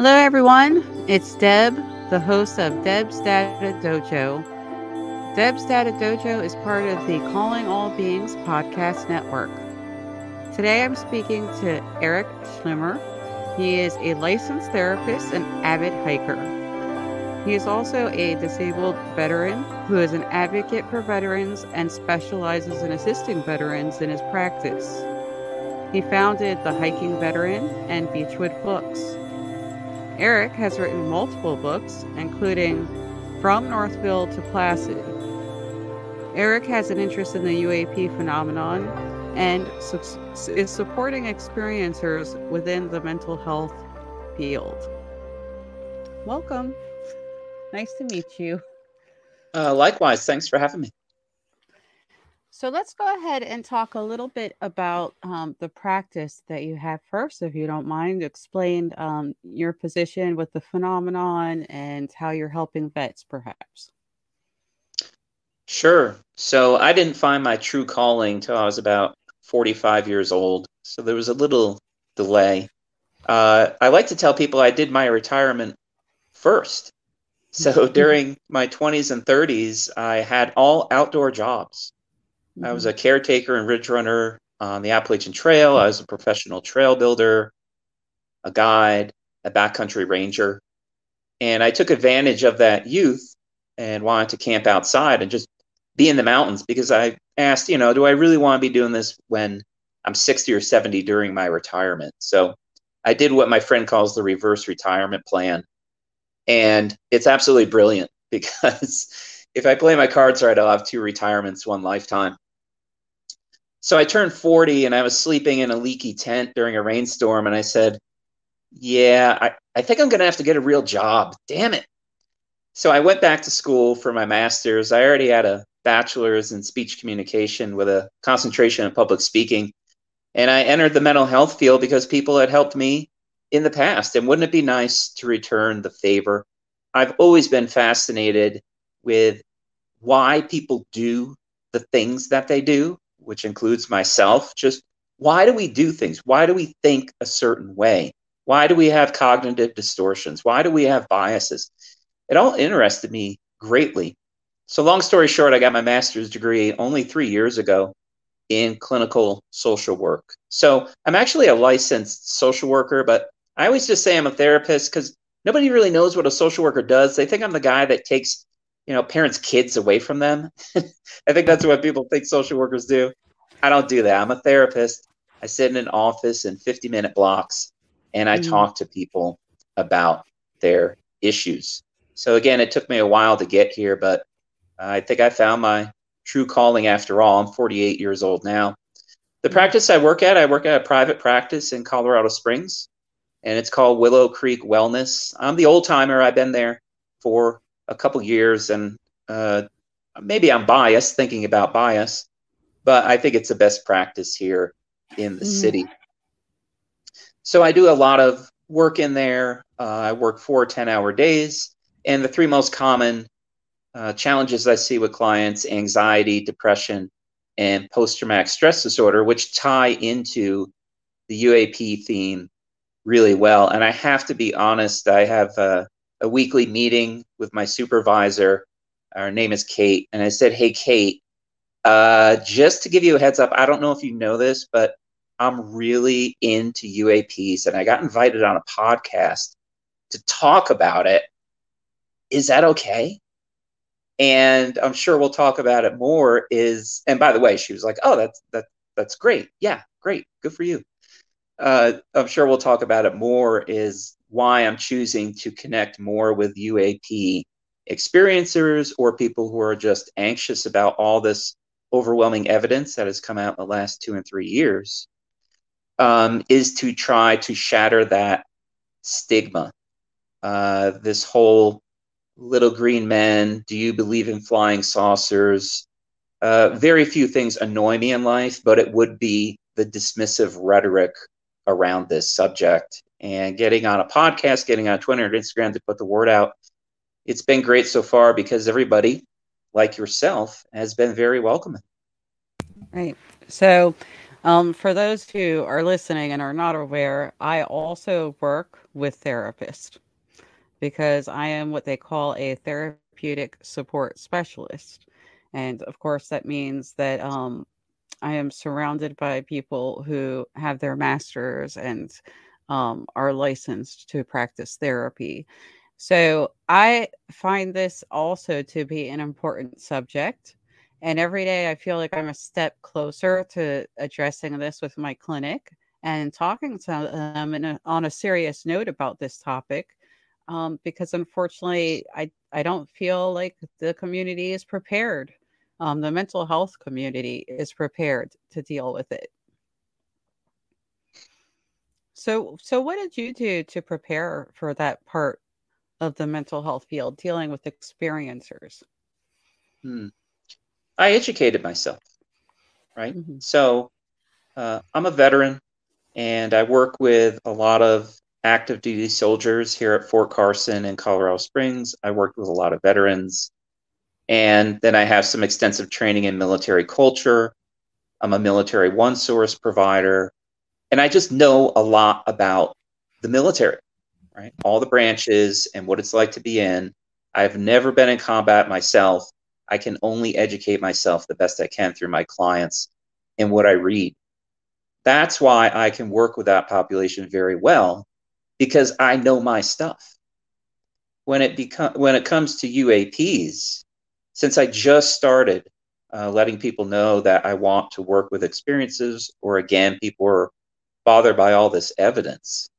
Hello, everyone. It's Deb, the host of Deb's Data Dojo. Deb's Data Dojo is part of the Calling All Beings podcast network. Today I'm speaking to Eric Schlimmer. He is a licensed therapist and avid hiker. He is also a disabled veteran who is an advocate for veterans and specializes in assisting veterans in his practice. He founded The Hiking Veteran and Beechwood Books. Eric has written multiple books, including From Northville to Placid. Eric has an interest in the UAP phenomenon and su- is supporting experiencers within the mental health field. Welcome. Nice to meet you. Uh, likewise. Thanks for having me. So let's go ahead and talk a little bit about um, the practice that you have first, if you don't mind. Explain um, your position with the phenomenon and how you're helping vets, perhaps. Sure. So I didn't find my true calling till I was about 45 years old. So there was a little delay. Uh, I like to tell people I did my retirement first. So during my 20s and 30s, I had all outdoor jobs. Mm-hmm. I was a caretaker and ridge runner on the Appalachian Trail. I was a professional trail builder, a guide, a backcountry ranger. And I took advantage of that youth and wanted to camp outside and just be in the mountains because I asked, you know, do I really want to be doing this when I'm 60 or 70 during my retirement? So I did what my friend calls the reverse retirement plan. And it's absolutely brilliant because if I play my cards right, I'll have two retirements, one lifetime. So I turned 40 and I was sleeping in a leaky tent during a rainstorm. And I said, Yeah, I, I think I'm going to have to get a real job. Damn it. So I went back to school for my master's. I already had a bachelor's in speech communication with a concentration in public speaking. And I entered the mental health field because people had helped me in the past. And wouldn't it be nice to return the favor? I've always been fascinated with why people do the things that they do which includes myself, just why do we do things? Why do we think a certain way? Why do we have cognitive distortions? Why do we have biases? It all interested me greatly. So, long story short, I got my master's degree only three years ago in clinical social work. So, I'm actually a licensed social worker, but I always just say I'm a therapist because nobody really knows what a social worker does. They think I'm the guy that takes you know parents kids away from them. I think that's what people think social workers do. I don't do that. I'm a therapist. I sit in an office in 50 minute blocks and i mm. talk to people about their issues. So again it took me a while to get here but i think i found my true calling after all. I'm 48 years old now. The mm. practice i work at i work at a private practice in colorado springs and it's called willow creek wellness. I'm the old timer i've been there for a couple years, and uh, maybe I'm biased, thinking about bias, but I think it's the best practice here in the mm. city. So I do a lot of work in there. Uh, I work four 10 hour days. And the three most common uh, challenges I see with clients anxiety, depression, and post traumatic stress disorder, which tie into the UAP theme really well. And I have to be honest, I have uh, a weekly meeting with my supervisor. Her name is Kate. And I said, Hey, Kate, uh, just to give you a heads up, I don't know if you know this, but I'm really into UAPs and I got invited on a podcast to talk about it. Is that okay? And I'm sure we'll talk about it more. Is and by the way, she was like, "Oh, that's that that's great. Yeah, great. Good for you." Uh, I'm sure we'll talk about it more. Is why I'm choosing to connect more with UAP experiencers or people who are just anxious about all this overwhelming evidence that has come out in the last two and three years um, is to try to shatter that stigma. Uh, this whole little green men, do you believe in flying saucers? Uh, very few things annoy me in life, but it would be the dismissive rhetoric around this subject and getting on a podcast, getting on Twitter and Instagram to put the word out. It's been great so far because everybody, like yourself, has been very welcoming. Right. So, Um, for those who are listening and are not aware, I also work with therapists because I am what they call a therapeutic support specialist. And of course, that means that um, I am surrounded by people who have their masters and um, are licensed to practice therapy. So I find this also to be an important subject. And every day I feel like I'm a step closer to addressing this with my clinic and talking to them a, on a serious note about this topic. Um, because unfortunately, I, I don't feel like the community is prepared um, the mental health community is prepared to deal with it. So, so what did you do to prepare for that part of the mental health field, dealing with experiencers? Hmm. I educated myself, right? Mm-hmm. So, uh, I'm a veteran, and I work with a lot of active duty soldiers here at Fort Carson in Colorado Springs. I worked with a lot of veterans and then I have some extensive training in military culture. I'm a military one source provider. And I just know a lot about the military, right? All the branches and what it's like to be in. I've never been in combat myself. I can only educate myself the best I can through my clients and what I read. That's why I can work with that population very well because I know my stuff. When it become when it comes to UAPs, since I just started uh, letting people know that I want to work with experiences, or again, people are bothered by all this evidence,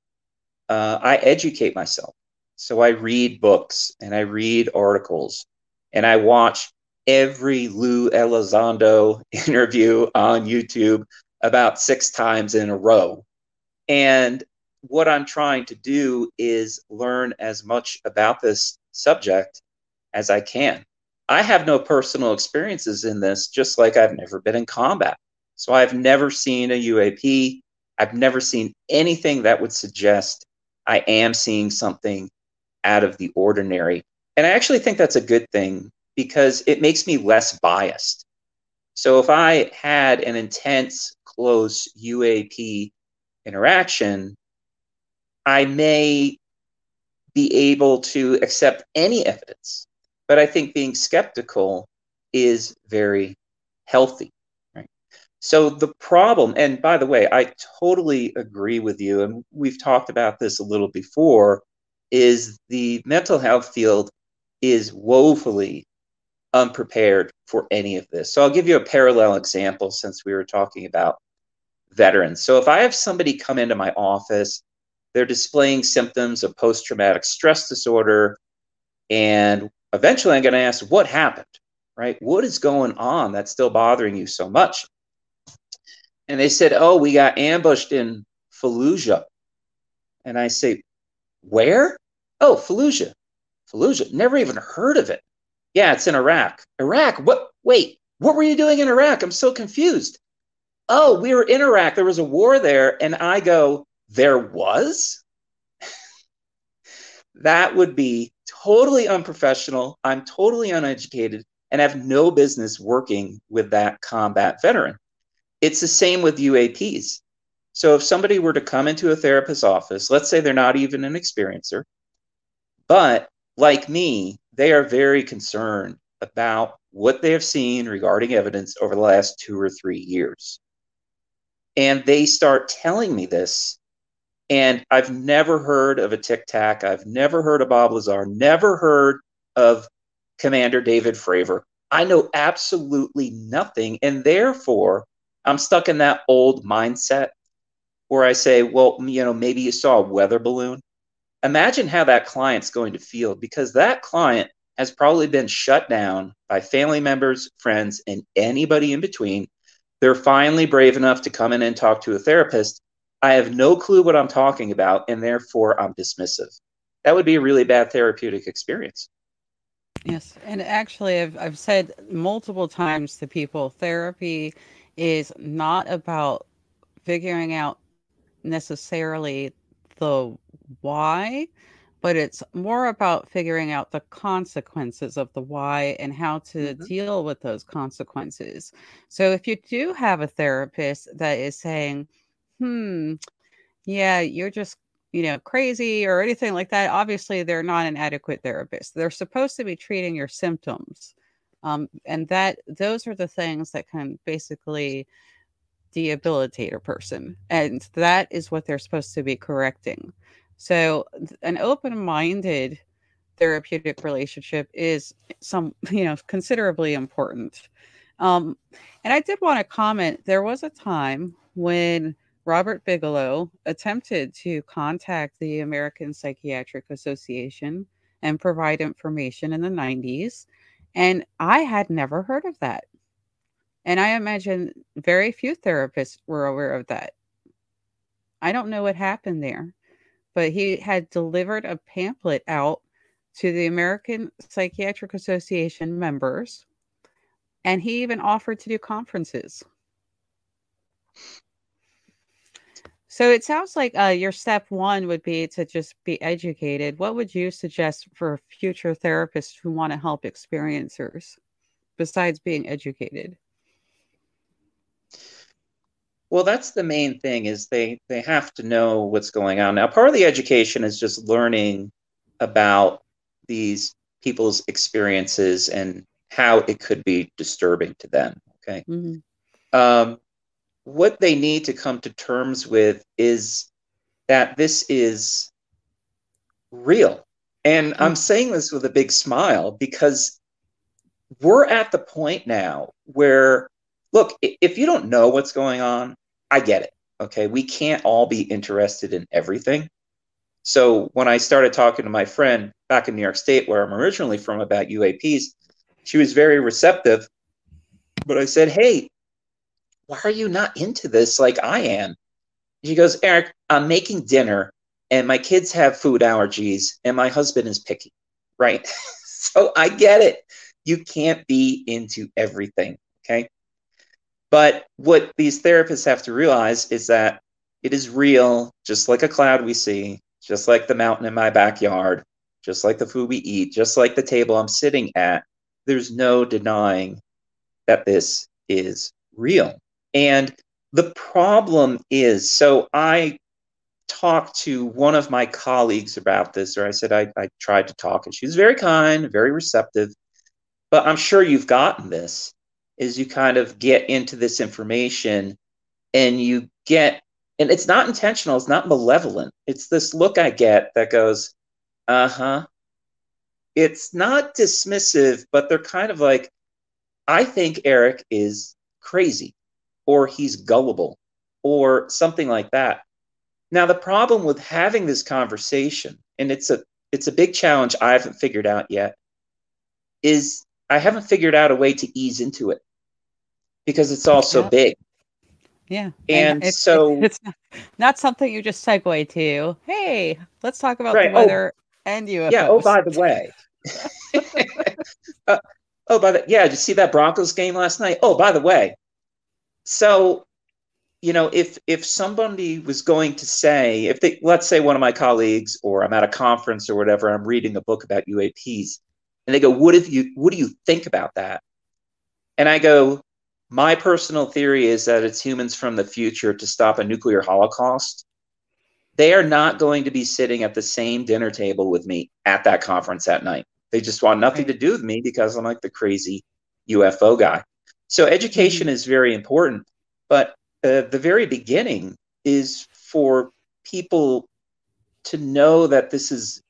uh, I educate myself. So I read books and I read articles and I watch every Lou Elizondo interview on YouTube about six times in a row. And what I'm trying to do is learn as much about this subject as I can. I have no personal experiences in this, just like I've never been in combat. So I've never seen a UAP. I've never seen anything that would suggest I am seeing something out of the ordinary. And I actually think that's a good thing because it makes me less biased. So if I had an intense, close UAP interaction, I may be able to accept any evidence but I think being skeptical is very healthy. So the problem, and by the way, I totally agree with you, and we've talked about this a little before, is the mental health field is woefully unprepared for any of this. So I'll give you a parallel example since we were talking about veterans. So if I have somebody come into my office, they're displaying symptoms of post traumatic stress disorder, and eventually I'm going to ask, what happened? Right? What is going on that's still bothering you so much? And they said, oh, we got ambushed in Fallujah. And I say, where? Oh, Fallujah. Fallujah. Never even heard of it. Yeah, it's in Iraq. Iraq? What? Wait, what were you doing in Iraq? I'm so confused. Oh, we were in Iraq. There was a war there. And I go, there was? that would be totally unprofessional. I'm totally uneducated and have no business working with that combat veteran. It's the same with UAPs. So if somebody were to come into a therapist's office, let's say they're not even an experiencer, but like me, they are very concerned about what they have seen regarding evidence over the last two or three years. And they start telling me this and I've never heard of a Tic Tac. I've never heard of Bob Lazar, never heard of Commander David Fravor. I know absolutely nothing. And therefore, I'm stuck in that old mindset where I say, well, you know, maybe you saw a weather balloon. Imagine how that client's going to feel because that client has probably been shut down by family members, friends, and anybody in between. They're finally brave enough to come in and talk to a therapist I have no clue what I'm talking about, and therefore I'm dismissive. That would be a really bad therapeutic experience. Yes. And actually, I've, I've said multiple times to people therapy is not about figuring out necessarily the why, but it's more about figuring out the consequences of the why and how to Mhm. deal with those consequences. So if you do have a therapist that is saying, hmm, yeah, you're just, you know, crazy or anything like that, obviously they're not an adequate therapist. They're supposed to be treating your symptoms. Um, and that those are the things that can basically debilitate a person. And that is what they're supposed to be correcting. So an open-minded therapeutic relationship is some, you know, considerably important. Um, and I did want to comment there was a time when Robert Bigelow attempted to contact the American Psychiatric Association and provide information in the 90s. And I had never heard of that. And I imagine very few therapists were aware of that. I don't know what happened there, but he had delivered a pamphlet out to the American Psychiatric Association members, and he even offered to do conferences. So it sounds like uh, your step one would be to just be educated. What would you suggest for future therapists who want to help experiencers besides being educated? Well, that's the main thing is they they have to know what's going on. Now, part of the education is just learning about these people's experiences and how it could be disturbing to them. Okay. Mm-hmm. Um, what they need to come to terms with is that this is real. And hmm. I'm saying this with a big smile because we're at the point now where, look, if you don't know what's going on, I get it. Okay. We can't all be interested in everything. So when I started talking to my friend back in New York State, where I'm originally from, about UAPs, she was very receptive. But I said, hey, why are you not into this like I am? She goes, Eric, I'm making dinner and my kids have food allergies and my husband is picky, right? so I get it. You can't be into everything, okay? But what these therapists have to realize is that it is real, just like a cloud we see, just like the mountain in my backyard, just like the food we eat, just like the table I'm sitting at. There's no denying that this is real. And the problem is so I talked to one of my colleagues about this, or I said I, I tried to talk, and she was very kind, very receptive. But I'm sure you've gotten this is you kind of get into this information and you get and it's not intentional it's not malevolent. It's this look i get that goes uh-huh. It's not dismissive but they're kind of like i think eric is crazy or he's gullible or something like that now the problem with having this conversation and it's a it's a big challenge i haven't figured out yet is i haven't figured out a way to ease into it because it's all so Yeah. big Yeah. And it's, so- it's not, not something you just segue to. Hey, let's talk about Right. the Oh, weather and UFOs. Yeah. Oh, by the way. uh, oh, by the yeah. Did you see that Broncos game last night? Oh, by the way. So, you know, if if somebody was going to say, if they, let's say one of my colleagues, or I'm at a conference or whatever, I'm reading a book about UAPs, and they go, "What if you? What do you think about that?" And I go, "My personal theory is that it's humans from the future to stop a nuclear holocaust." they are not going to be sitting at the same dinner table with me at that conference that night. They just want nothing to do with me because I'm like the crazy UFO guy. So education is very important, but uh, the very beginning is for people to know that this is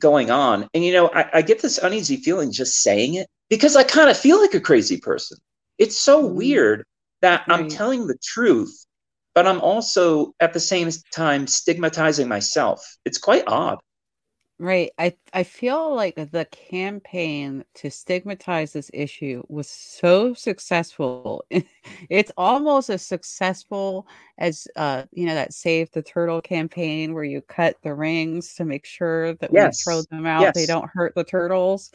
going on. And you know, I, I get this uneasy feeling just saying it because I kind of feel like a crazy person. It's so Mhm. weird that I'm telling the truth but I'm also at the same time stigmatizing myself. It's quite odd. Right. I I feel like the campaign to stigmatize this issue was so successful. It's almost as successful as uh, you know, that Save the Turtle campaign where you cut the rings to make sure that when you throw them out, they don't hurt the turtles.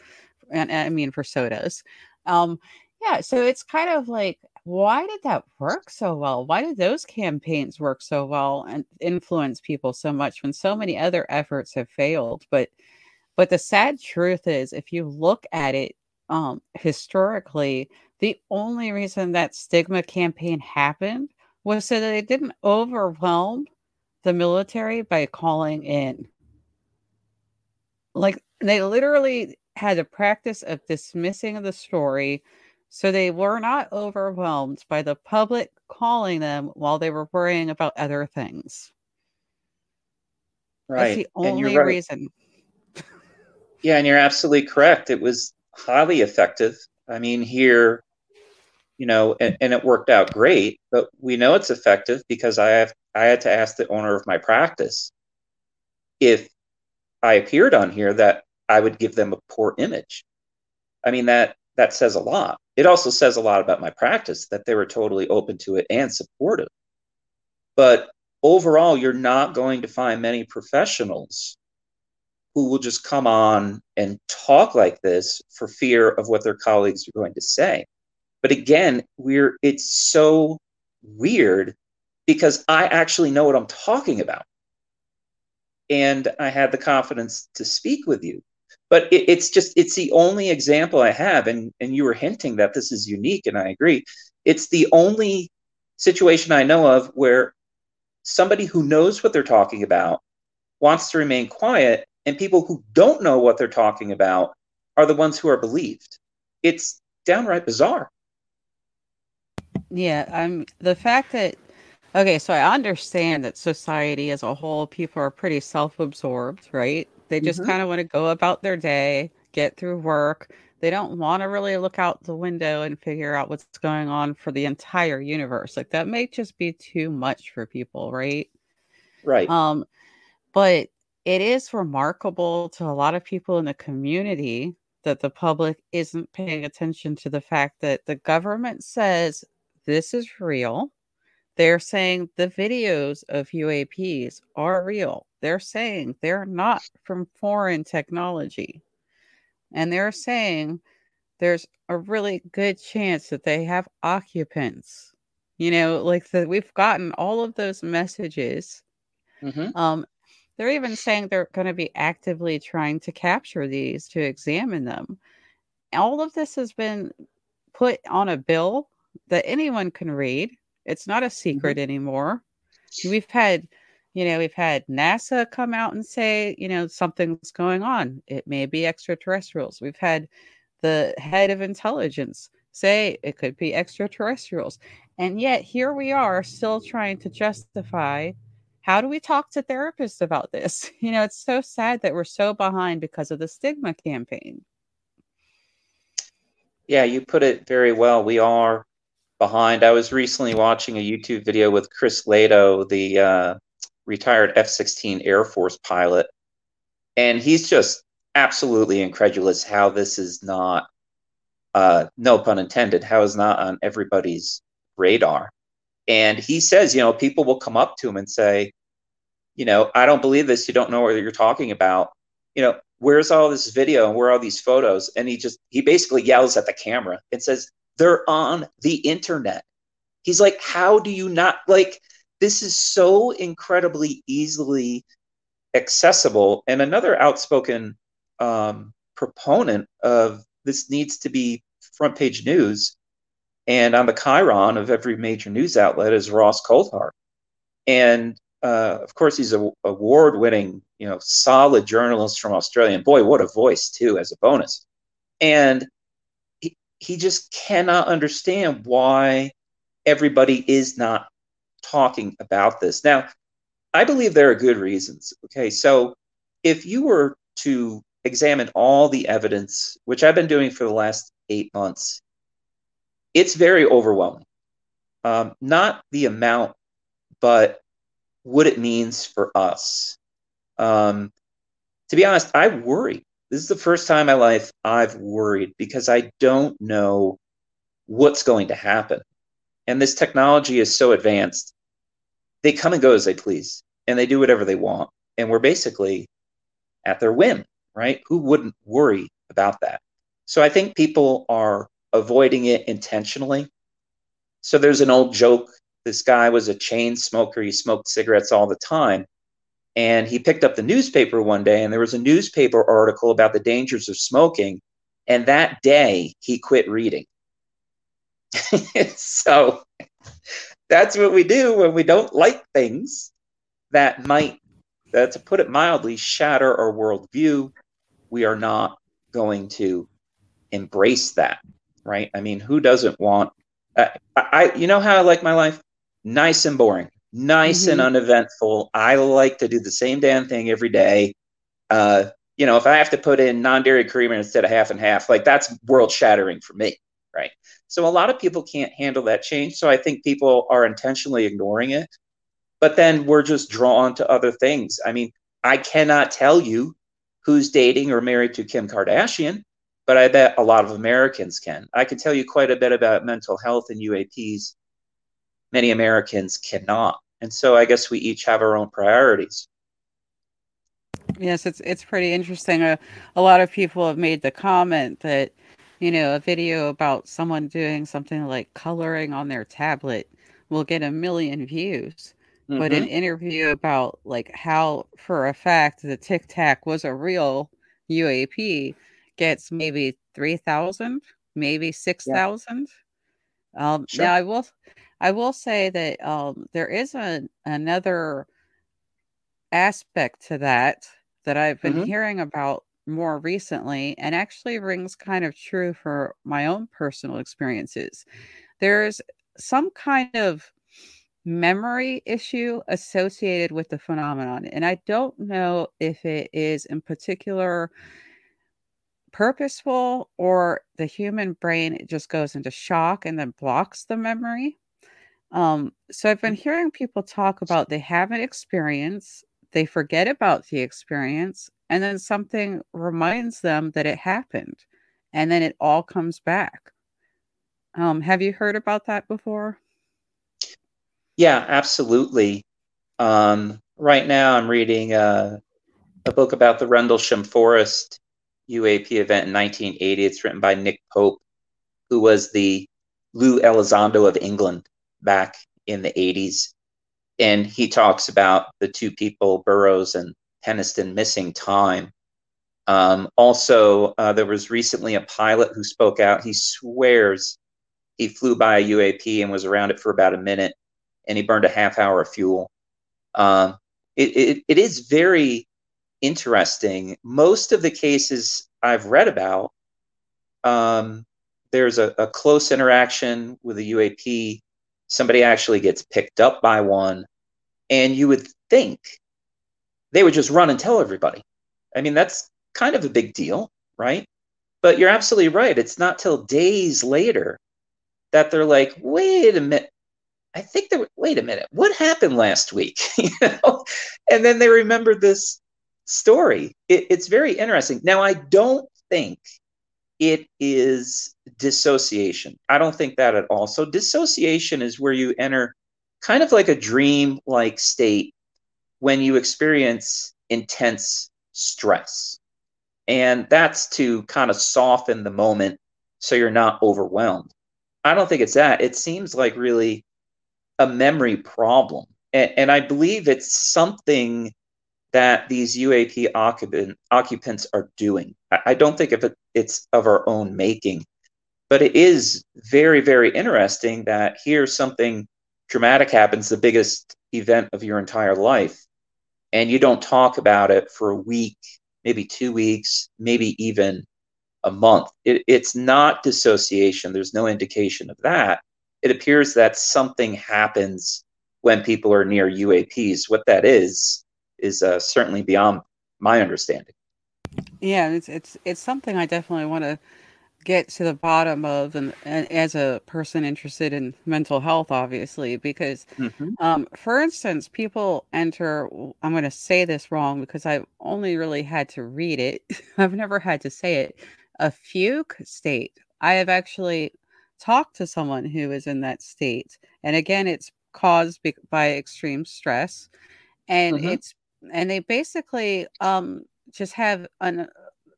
And I mean for sodas. Um, yeah, so it's kind of like why did that work so well? Why did those campaigns work so well and influence people so much when so many other efforts have failed? But but the sad truth is if you look at it um historically, the only reason that stigma campaign happened was so that they didn't overwhelm the military by calling in. Like they literally had a practice of dismissing the story so they were not overwhelmed by the public calling them while they were worrying about other things. Right. That's the only right. reason. yeah, and you're absolutely correct. It was highly effective. I mean, here, you know, and, and it worked out great, but we know it's effective because I have I had to ask the owner of my practice if I appeared on here that I would give them a poor image. I mean that that says a lot. It also says a lot about my practice that they were totally open to it and supportive. But overall, you're not going to find many professionals who will just come on and talk like this for fear of what their colleagues are going to say. But again, we're it's so weird because I actually know what I'm talking about. And I had the confidence to speak with you but it, it's just it's the only example i have and and you were hinting that this is unique and i agree. It's the only situation i know of where somebody who knows what they're talking about wants to remain quiet and people who don't know what they're talking about are the ones who are believed. It's downright bizarre. Yeah i'm the fact that okay so i understand that society as a whole people are pretty self-absorbed right they just mm-hmm. kind of want to go about their day, get through work. They don't want to really look out the window and figure out what's going on for the entire universe. Like that may just be too much for people, right? Right. Um, but it is remarkable to a lot of people in the community that the public isn't paying attention to the fact that the government says this is real. They're saying the videos of UAPs are real. They're saying they're not from foreign technology. And they're saying there's a really good chance that they have occupants. You know, like that we've gotten all of those messages. Mm-hmm. Um, they're even saying they're going to be actively trying to capture these to examine them. All of this has been put on a bill that anyone can read. It's not a secret mm-hmm. anymore. We've had you know, we've had NASA come out and say, you know, something's going on. It may be extraterrestrials. We've had the head of intelligence say it could be extraterrestrials. And yet here we are still trying to justify how do we talk to therapists about this? You know, it's so sad that we're so behind because of the stigma campaign. Yeah, you put it very well. We are behind. I was recently watching a YouTube video with Chris Lehto, the uh, retired F 16 Air Force pilot. And he's just absolutely incredulous how this is not, uh, no pun intended, how is not on everybody's radar. And he says, you know, people will come up to him and say, you know, I don't believe this. You don't know what you're talking about. You know, where's all this video and where are all these photos? And he just, he basically yells at the camera and says, they're on the internet. He's like, how do you not like? this is so incredibly easily accessible. And another outspoken um, proponent of this needs to be front page news and on the chyron of every major news outlet is Ross Coulthart. And uh, of course, he's a award winning, you know, solid journalist from Australia. And boy, what a voice, too, as a bonus. And he, just cannot understand why everybody is not talking about this. Now, I believe there are good reasons. Okay, so if you were to examine all the evidence, which I've been doing for the last eight months, it's very overwhelming. Um, not the amount, but what it means for us. Um, to be honest, I worry. This is the first time in my life I've worried because I don't know what's going to happen. And this technology is so advanced they come and go as they please and they do whatever they want. And we're basically at their whim, right? Who wouldn't worry about that? So I think people are avoiding it intentionally. So there's an old joke. This guy was a chain smoker. He smoked cigarettes all the time. And he picked up the newspaper one day, and there was a newspaper article about the dangers of smoking. And that day, he quit reading. so that's what we do when we don't like things that might, to put it mildly, shatter our worldview. We are not going to embrace that, right? I mean, who doesn't want? Uh, I, you know how I like my life? Nice and boring nice mm-hmm. and uneventful. I like to do the same damn thing every day. Uh, you know, if I have to put in non-dairy creamer instead of half and half, like that's world shattering for me, right? So a lot of people can't handle that change. So I think people are intentionally ignoring it. But then we're just drawn to other things. I mean, I cannot tell you who's dating or married to Kim Kardashian, but I bet a lot of Americans can. I can tell you quite a bit about mental health and UAPs many Americans cannot. And so I guess we each have our own priorities. Yes, it's it's pretty interesting. Uh, a lot of people have made the comment that you know a video about someone doing something like coloring on their tablet will get a million views, mm-hmm. but an mm-hmm. interview about like how for a fact the Tic Tac was a real UAP gets maybe three thousand, maybe six thousand. Yeah. Um, sure. Now I will I will say that um, there is a, another aspect to that that I've been mm-hmm. hearing about more recently and actually rings kind of true for my own personal experiences. There's some kind of memory issue associated with the phenomenon. And I don't know if it is in particular purposeful or the human brain just goes into shock and then blocks the memory. Um, so I've been mm. hearing people talk about they have an experience, they forget about the experience, and then something reminds them that it happened, and then it all comes back. Um, have you heard about that before? Yeah, absolutely. Um, right now, I'm reading uh, a book about the Rendlesham Forest UAP event in 1980. It's written by Nick Pope, who was the Lou Elizondo of England back in the 80s. And he talks about the two people, Burroughs and Penniston, missing time. Um, also, uh, there was recently a pilot who spoke out. He swears he flew by a UAP and was around it for about a minute, and he burned a half hour of fuel. Um, it, it, it is very interesting. Most of the cases I've read about, um, there's a, a, close interaction with a UAP somebody actually gets picked up by one, and you would think they would just run and tell everybody. I mean, that's kind of a big deal, right? But you're absolutely right. It's not till days later that they're like, wait a minute. I think there. Wait a minute. What happened last week? you know, and then they remember this story. It, it's very interesting. Now, I don't think it is dissociation. I don't think that at all. So, dissociation is where you enter kind of like a dream like state when you experience intense stress. And that's to kind of soften the moment so you're not overwhelmed. I don't think it's that. It seems like really a memory problem. And, and I believe it's something that these UAP occupant, occupants are doing. I, I don't think of it, it's of our own making, but it is very, very interesting that here something dramatic happens, the biggest event of your entire life, and you don't talk about it for a week, maybe two weeks, maybe even a month. It, it's not dissociation. There's no indication of that. It appears that something happens when people are near UAPs. What that is, is uh, certainly beyond my understanding. Yeah, it's it's it's something I definitely want to get to the bottom of, and, and as a person interested in mental health, obviously, because, mm-hmm. um, for instance, people enter. I'm going to say this wrong because I've only really had to read it. I've never had to say it. A fugue state. I have actually talked to someone who is in that state, and again, it's caused by extreme stress, and mm-hmm. it's and they basically um just have an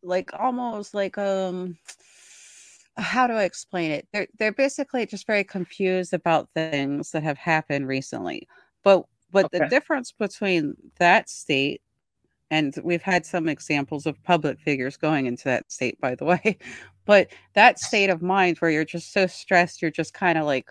like almost like um how do I explain it? They're they're basically just very confused about things that have happened recently. But but okay. the difference between that state and we've had some examples of public figures going into that state by the way but that state of mind where you're just so stressed you're just kind of like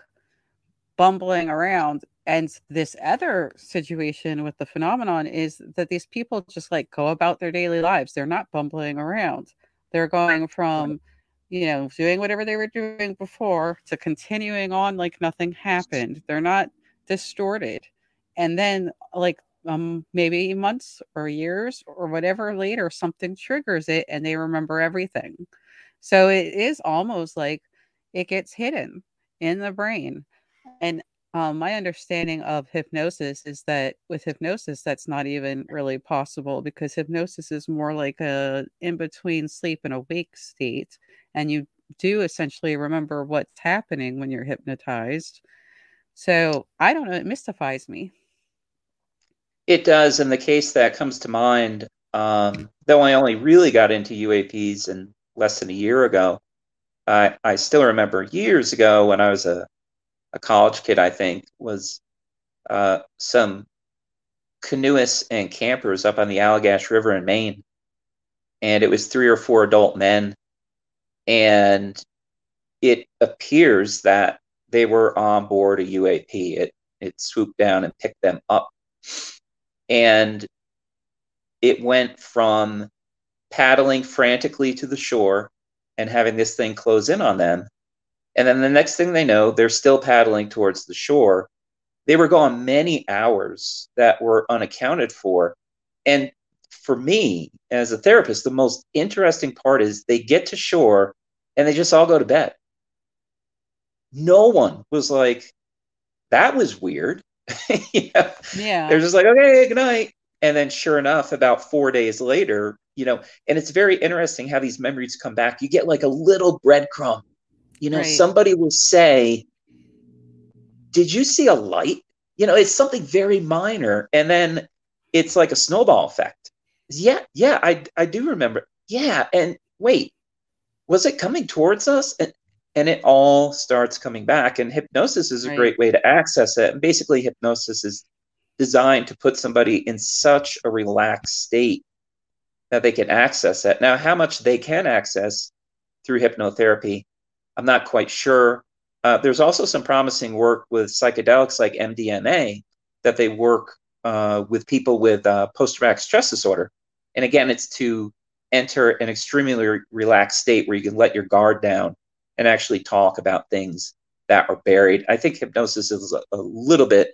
bumbling around and this other situation with the phenomenon is that these people just like go about their daily lives. They're not bumbling around. They're going from you know doing whatever they were doing before to continuing on like nothing happened. They're not distorted. And then like um maybe months or years or whatever later something triggers it and they remember everything. So it is almost like it gets hidden in the brain. And um, my understanding of hypnosis is that with hypnosis that's not even really possible because hypnosis is more like a in between sleep and awake state and you do essentially remember what's happening when you're hypnotized so i don't know it mystifies me it does. In the case that comes to mind, um, though I only really got into UAPs in less than a year ago, I, I still remember years ago when I was a, a college kid, I think, was uh, some canoeists and campers up on the Allagash River in Maine. And it was three or four adult men. And it appears that they were on board a UAP. It, it swooped down and picked them up and it went from paddling frantically to the shore and having this thing close in on them. And then the next thing they know, they're still paddling towards the shore. They were gone many hours that were unaccounted for. And for me, as a therapist, the most interesting part is they get to shore and they just all go to bed. No one was like, that was weird. yeah. yeah. They're just like, okay, good night. And then sure enough, about four days later, you know, and it's very interesting how these memories come back. You get like a little breadcrumb. You know, right. somebody will say, Did you see a light? You know, it's something very minor. And then it's like a snowball effect. Yeah, yeah, I I do remember. Yeah, and wait, was it coming towards us? And and it all starts coming back. And hypnosis is a right. great way to access it. And basically, hypnosis is designed to put somebody in such a relaxed state that they can access it. Now, how much they can access through hypnotherapy, I'm not quite sure. Uh, there's also some promising work with psychedelics like MDMA that they work uh, with people with uh, post traumatic stress disorder. And again, it's to enter an extremely re- relaxed state where you can let your guard down and actually talk about things that are buried. I think hypnosis is a, a little bit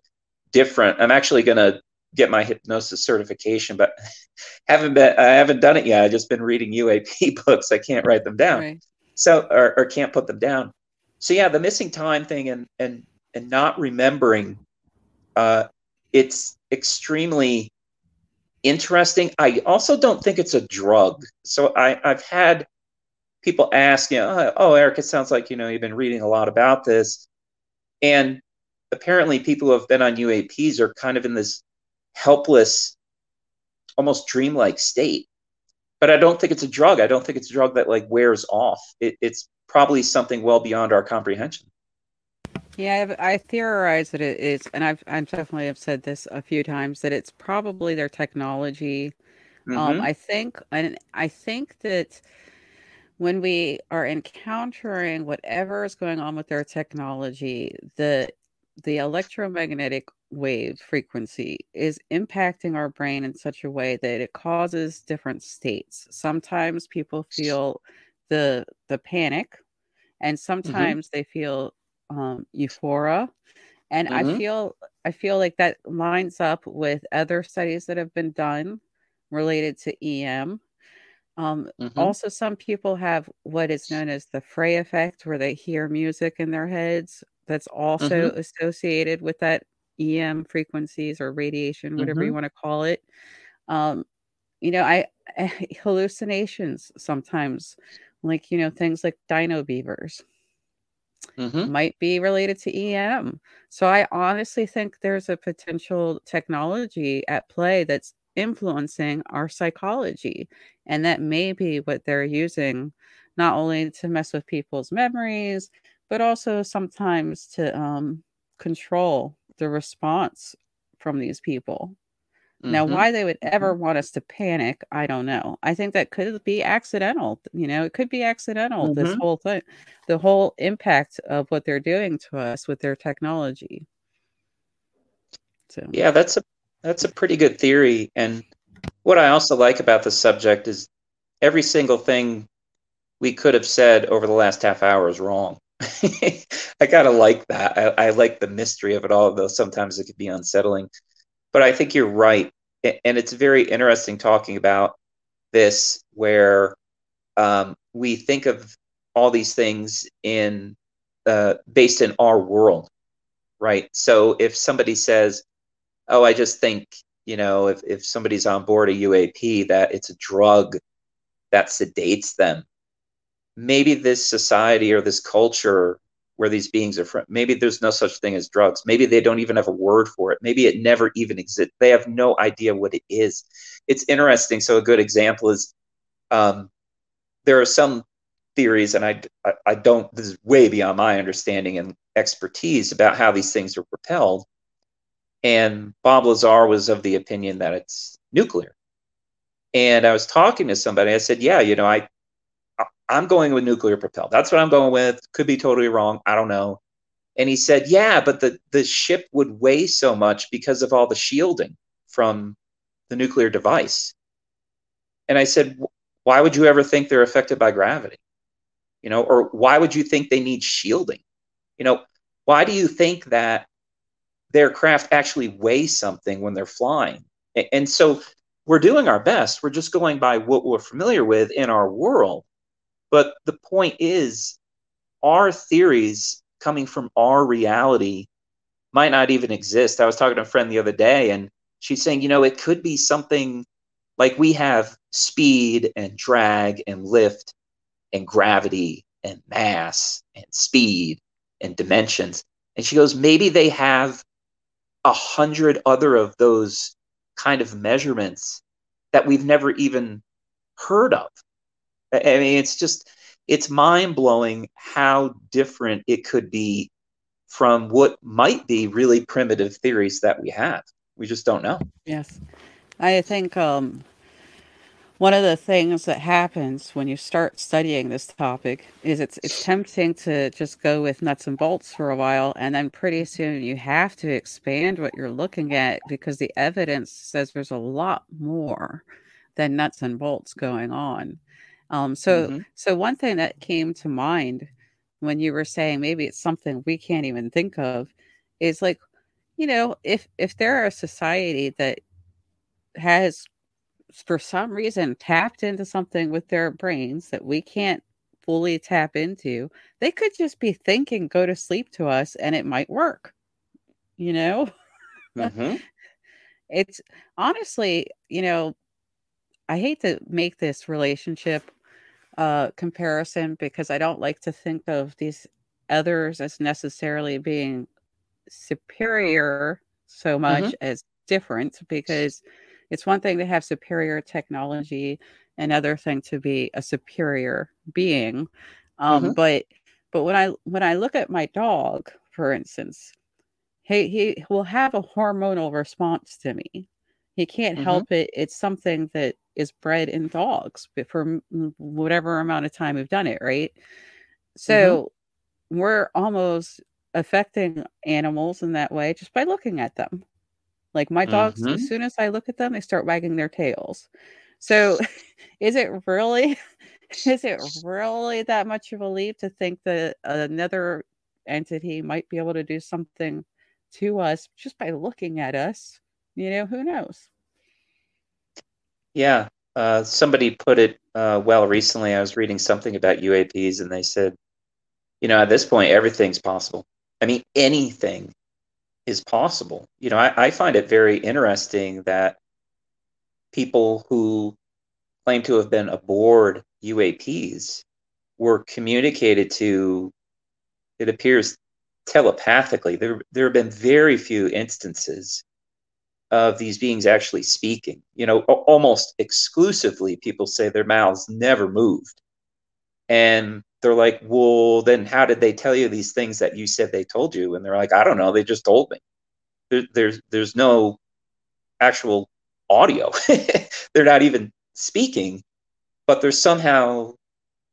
different. I'm actually going to get my hypnosis certification, but haven't been I haven't done it yet. I've just been reading UAP books. I can't write them down. Right. So or, or can't put them down. So yeah, the missing time thing and and and not remembering uh it's extremely interesting. I also don't think it's a drug. So I I've had people ask, you know, oh, Eric, it sounds like, you know, you've been reading a lot about this. And apparently people who have been on UAPs are kind of in this helpless, almost dreamlike state. But I don't think it's a drug. I don't think it's a drug that like wears off. It, it's probably something well beyond our comprehension. Yeah, I've, I theorize that it is, and I've I definitely have said this a few times that it's probably their technology. Um, mm-hmm. Um, I think, and I think that when we are encountering whatever is going on with their technology, the the electromagnetic wave frequency is impacting our brain in such a way that it causes different states. Sometimes people feel the the panic, and mm-hmm. sometimes mm-hmm. they feel um, euphoria. And mm-hmm. I feel I feel like that lines up with other studies that have been done related to EM um, mm-hmm. Also, some people have what is known as the Frey effect, where they hear music in their heads that's also mm-hmm. associated with that EM frequencies or radiation, whatever mm-hmm. you want to call it. Um, you know, I, I hallucinations sometimes, like you know things like dino beavers. Mm-hmm. might be related to EM. So I honestly think there's a potential technology at play that's influencing our psychology. And that may be what they're using not only to mess with people's memories, but also sometimes to um, control the response from these people. Mm-hmm. Now, why they would ever mm-hmm. want us to panic, I don't know. I think that could be accidental. You know, it could be accidental, mm-hmm. this whole thing, the whole impact of what they're doing to us with their technology. So, yeah, that's a that's a pretty good theory. And what I also like about the subject is every single thing we could have said over the last half hour is wrong. I kind of like that. I, I, like the mystery of it all, though sometimes it could be unsettling. But I think you're right. And it's very interesting talking about this where um, we think of all these things in uh, based in our world, right? So if somebody says, oh, I just think, you know, if, if somebody's on board a UAP, that it's a drug that sedates them. Maybe this society or this culture where these beings are from maybe there's no such thing as drugs. Maybe they don't even have a word for it. Maybe it never even exists. They have no idea what it is. It's interesting. So a good example is um, there are some theories and I, I, I don't this is way beyond my understanding and expertise about how these things are propelled and bob lazar was of the opinion that it's nuclear and i was talking to somebody i said yeah you know i I'm going with nuclear propelled. That's what I'm going with. Could be totally wrong. I don't know. And he said, Yeah, but the, the ship would weigh so much because of all the shielding from the nuclear device. And I said, Why would you ever think they're affected by gravity? You know, or why would you think they need shielding? You know, why do you think that their craft actually weigh something when they're flying? And so we're doing our best. We're just going by what we're familiar with in our world. But the point is, our theories coming from our reality might not even exist. I was talking to a friend the other day, and she's saying, you know, it could be something like we have speed and drag and lift and gravity and mass and speed and dimensions. And she goes, maybe they have a hundred other of those kind of measurements that we've never even heard of. I mean, it's just it's mind blowing how different it could be from what might be really primitive theories that we have. We just don't know. Yes, I think um, one of the things that happens when you start studying this topic is it's it's tempting to just go with nuts and bolts for a while, and then pretty soon you have to expand what you're looking at because the evidence says there's a lot more than nuts and bolts going on. Um, so, mm-hmm. so one thing that came to mind when you were saying maybe it's something we can't even think of is like, you know, if if there are a society that has for some reason tapped into something with their brains that we can't fully tap into, they could just be thinking go to sleep to us and it might work. You know? Mm-hmm. it's honestly, you know, I hate to make this relationship uh, comparison because I don't like to think of these others as necessarily being superior so much mm-hmm. as different because it's one thing to have superior technology another thing to be a superior being um, mm-hmm. but but when i when i look at my dog for instance he he will have a hormonal response to me he can't mm-hmm. help it it's something that is bred in dogs for whatever amount of time we've done it, right? So mm-hmm. we're almost affecting animals in that way just by looking at them. Like my dogs, mm-hmm. as soon as I look at them, they start wagging their tails. So is it really is it really that much of a leap to think that another entity might be able to do something to us just by looking at us? You know, who knows? Yeah, uh, somebody put it uh, well recently. I was reading something about UAPs, and they said, you know, at this point, everything's possible. I mean, anything is possible. You know, I, I find it very interesting that people who claim to have been aboard UAPs were communicated to, it appears, telepathically. There, there have been very few instances of these beings actually speaking. You know, almost exclusively, people say their mouths never moved. And they're like, well, then how did they tell you these things that you said they told you? And they're like, I don't know. They just told me. There, there's there's no actual audio. they're not even speaking, but they're somehow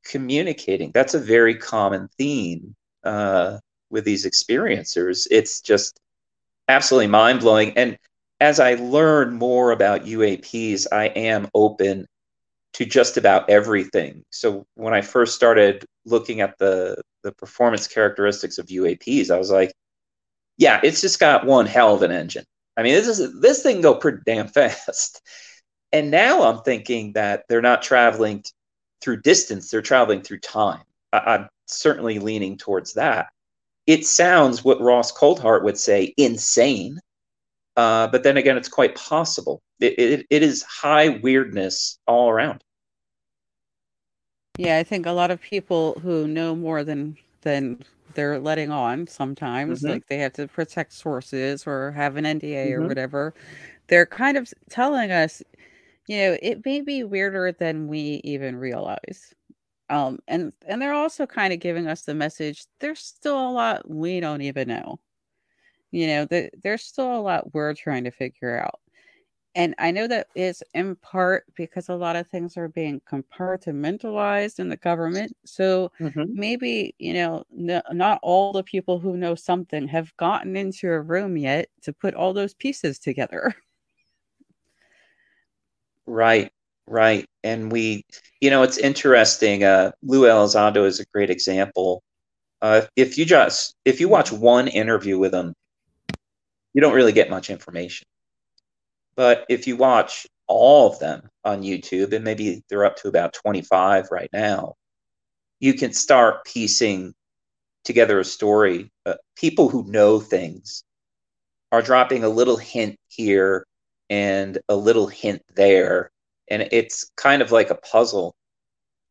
communicating. That's a very common theme uh, with these experiencers. It's just absolutely mind blowing. And as I learn more about UAPs, I am open to just about everything. So when I first started looking at the the performance characteristics of UAPs, I was like, yeah, it's just got one hell of an engine. I mean, this is this thing go pretty damn fast. And now I'm thinking that they're not traveling t- through distance; they're traveling through time. I- I'm certainly leaning towards that. It sounds what Ross Coulthart would say insane, uh, but then again, it's quite possible. It, it, it is high weirdness all around. Yeah, I think a lot of people who know more than than they're letting on sometimes, Mhm. like they have to protect sources or have an NDA or Mhm. whatever. They're kind of telling us, you know, it may be weirder than we even realize. Um, and and they're also kind of giving us the message there's still a lot we don't even know. You know, that there's still a lot we're trying to figure out. And I know that is in part because a lot of things are being compartmentalized in the government. So Mhm. maybe, you know, no, not all the people who know something have gotten into a room yet to put all those pieces together. Right, right. And we, you know, it's interesting. Uh, Lou Elizondo is a great example. Uh, if you just if you watch one interview with him, you don't really get much information. But if you watch all of them on YouTube, and maybe they're up to about 25 right now, you can start piecing together a story. Uh, people who know things are dropping a little hint here and a little hint there. And it's kind of like a puzzle.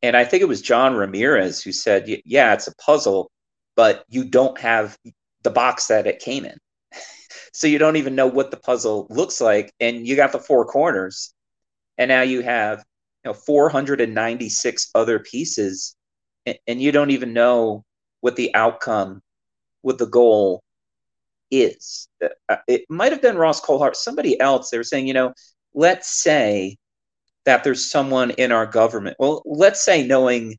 And I think it was John Ramirez who said, yeah, it's a puzzle, but you don't have the box that it came in. So you don't even know what the puzzle looks like. And you got the four corners. And now you have you know 496 other pieces, and, and you don't even know what the outcome, what the goal is. Uh, It might have been Ross Coulthart, somebody else. They were saying, you know, let's say that there's someone in our government. Well, let's say knowing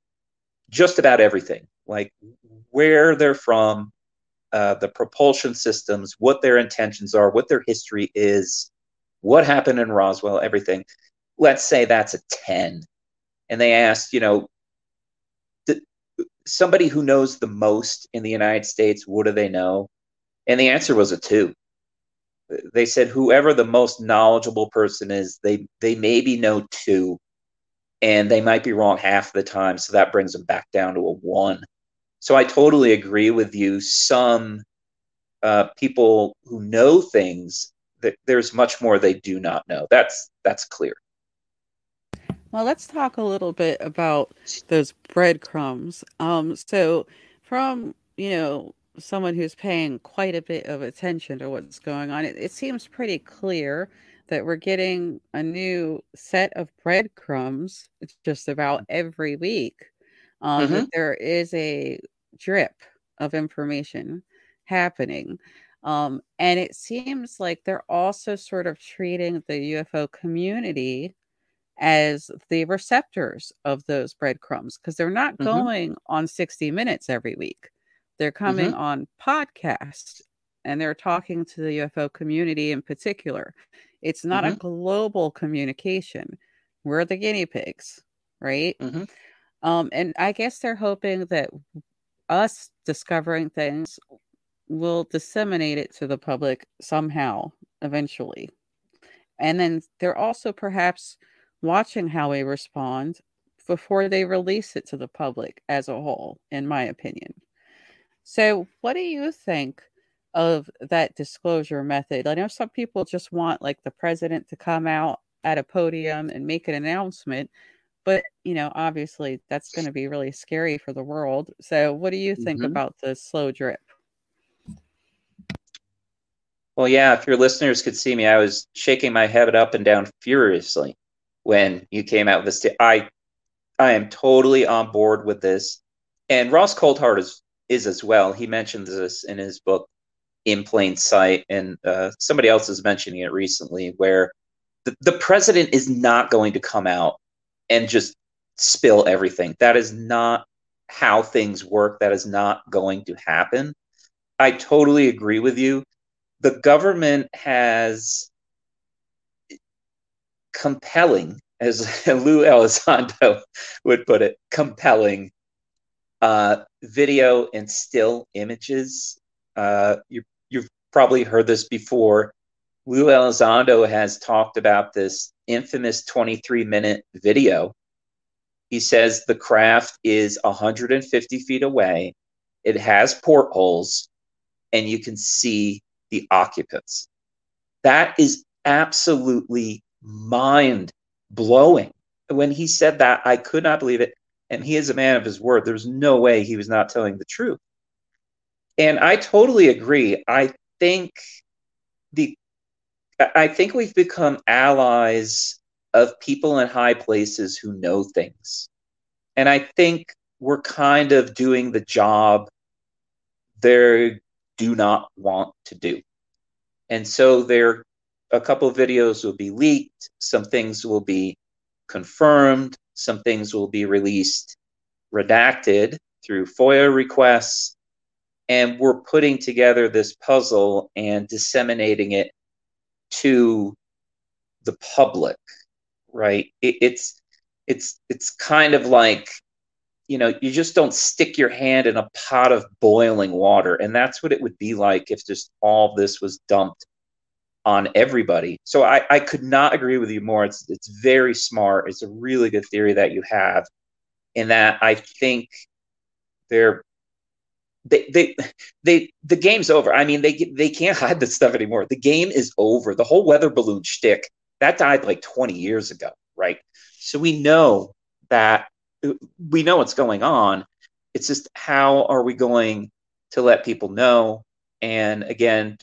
just about everything, like where they're from, uh, the propulsion systems, what their intentions are, what their history is, what happened in Roswell, everything. Let's say that's a 10. And they asked, you know, th- somebody who knows the most in the United States, what do they know? And the answer was a two. They said whoever the most knowledgeable person is, they they maybe know two, and they might be wrong half the time. So that brings them back down to a one. So I totally agree with you. Some uh, people who know things, that there's much more they do not know. That's that's clear. Well, let's talk a little bit about those breadcrumbs. Um, so from, you know, someone who's paying quite a bit of attention to what's going on, it, it seems pretty clear that we're getting a new set of breadcrumbs just about every week. Um, that Mhm. there is a drip of information happening. Um, and it seems like they're also sort of treating the UFO community as the receptors of those breadcrumbs because they're not Mhm. going on 60 Minutes every week. They're coming Mhm. on podcasts and they're talking to the UFO community in particular. It's not a Mhm. global communication. We're the guinea pigs, right? Um, and I guess they're hoping that us discovering things will disseminate it to the public somehow eventually. And then they're also perhaps watching how we respond before they release it to the public as a whole, in my opinion. So, what do you think of that disclosure method? I know some people just want like the president to come out at a podium and make an announcement, but you know, obviously that's going to be really scary for the world. So, what do you think Mhm. about the slow drip? Well, yeah, if your listeners could see me, I was shaking my head up and down furiously when you came out with this. I I am totally on board with this. And Ross Coulthart is is as well. He mentions this in his book in plain sight and uh, somebody else is mentioning it recently where the, the president is not going to come out and just spill everything. That is not how things work. That is not going to happen. I totally agree with you. The government has compelling as lou elizondo would put it compelling uh, video and still images. Uh, you you've probably heard this before. Lou Elizondo has talked about this infamous 23 minute video. He says the craft is 150 feet away, it has portholes, and you can see the occupants. That is absolutely mind blowing. When he said that, I could not believe it. And he is a man of his word. There's no way he was not telling the truth. And I totally agree. I think the I think we've become allies of people in high places who know things. And I think we're kind of doing the job they do not want to do. And so there a couple videos will be leaked, some things will be confirmed, some things will be released redacted through FOIA requests, and we're putting together this puzzle and disseminating it to the public right? It, it's it's it's kind of like you know you just don't stick your hand in a pot of boiling water. And that's what it would be like if just all this was dumped on everybody. So i i could not agree with you more. It's it's very smart. It's a really good theory that you have in that i think they're they, they, the game's over. I mean, they they can't hide this stuff anymore. The game is over. The whole weather balloon shtick that died like 20 years ago, right? So we know that we know what's going on. It's just how are we going to let people know? And again,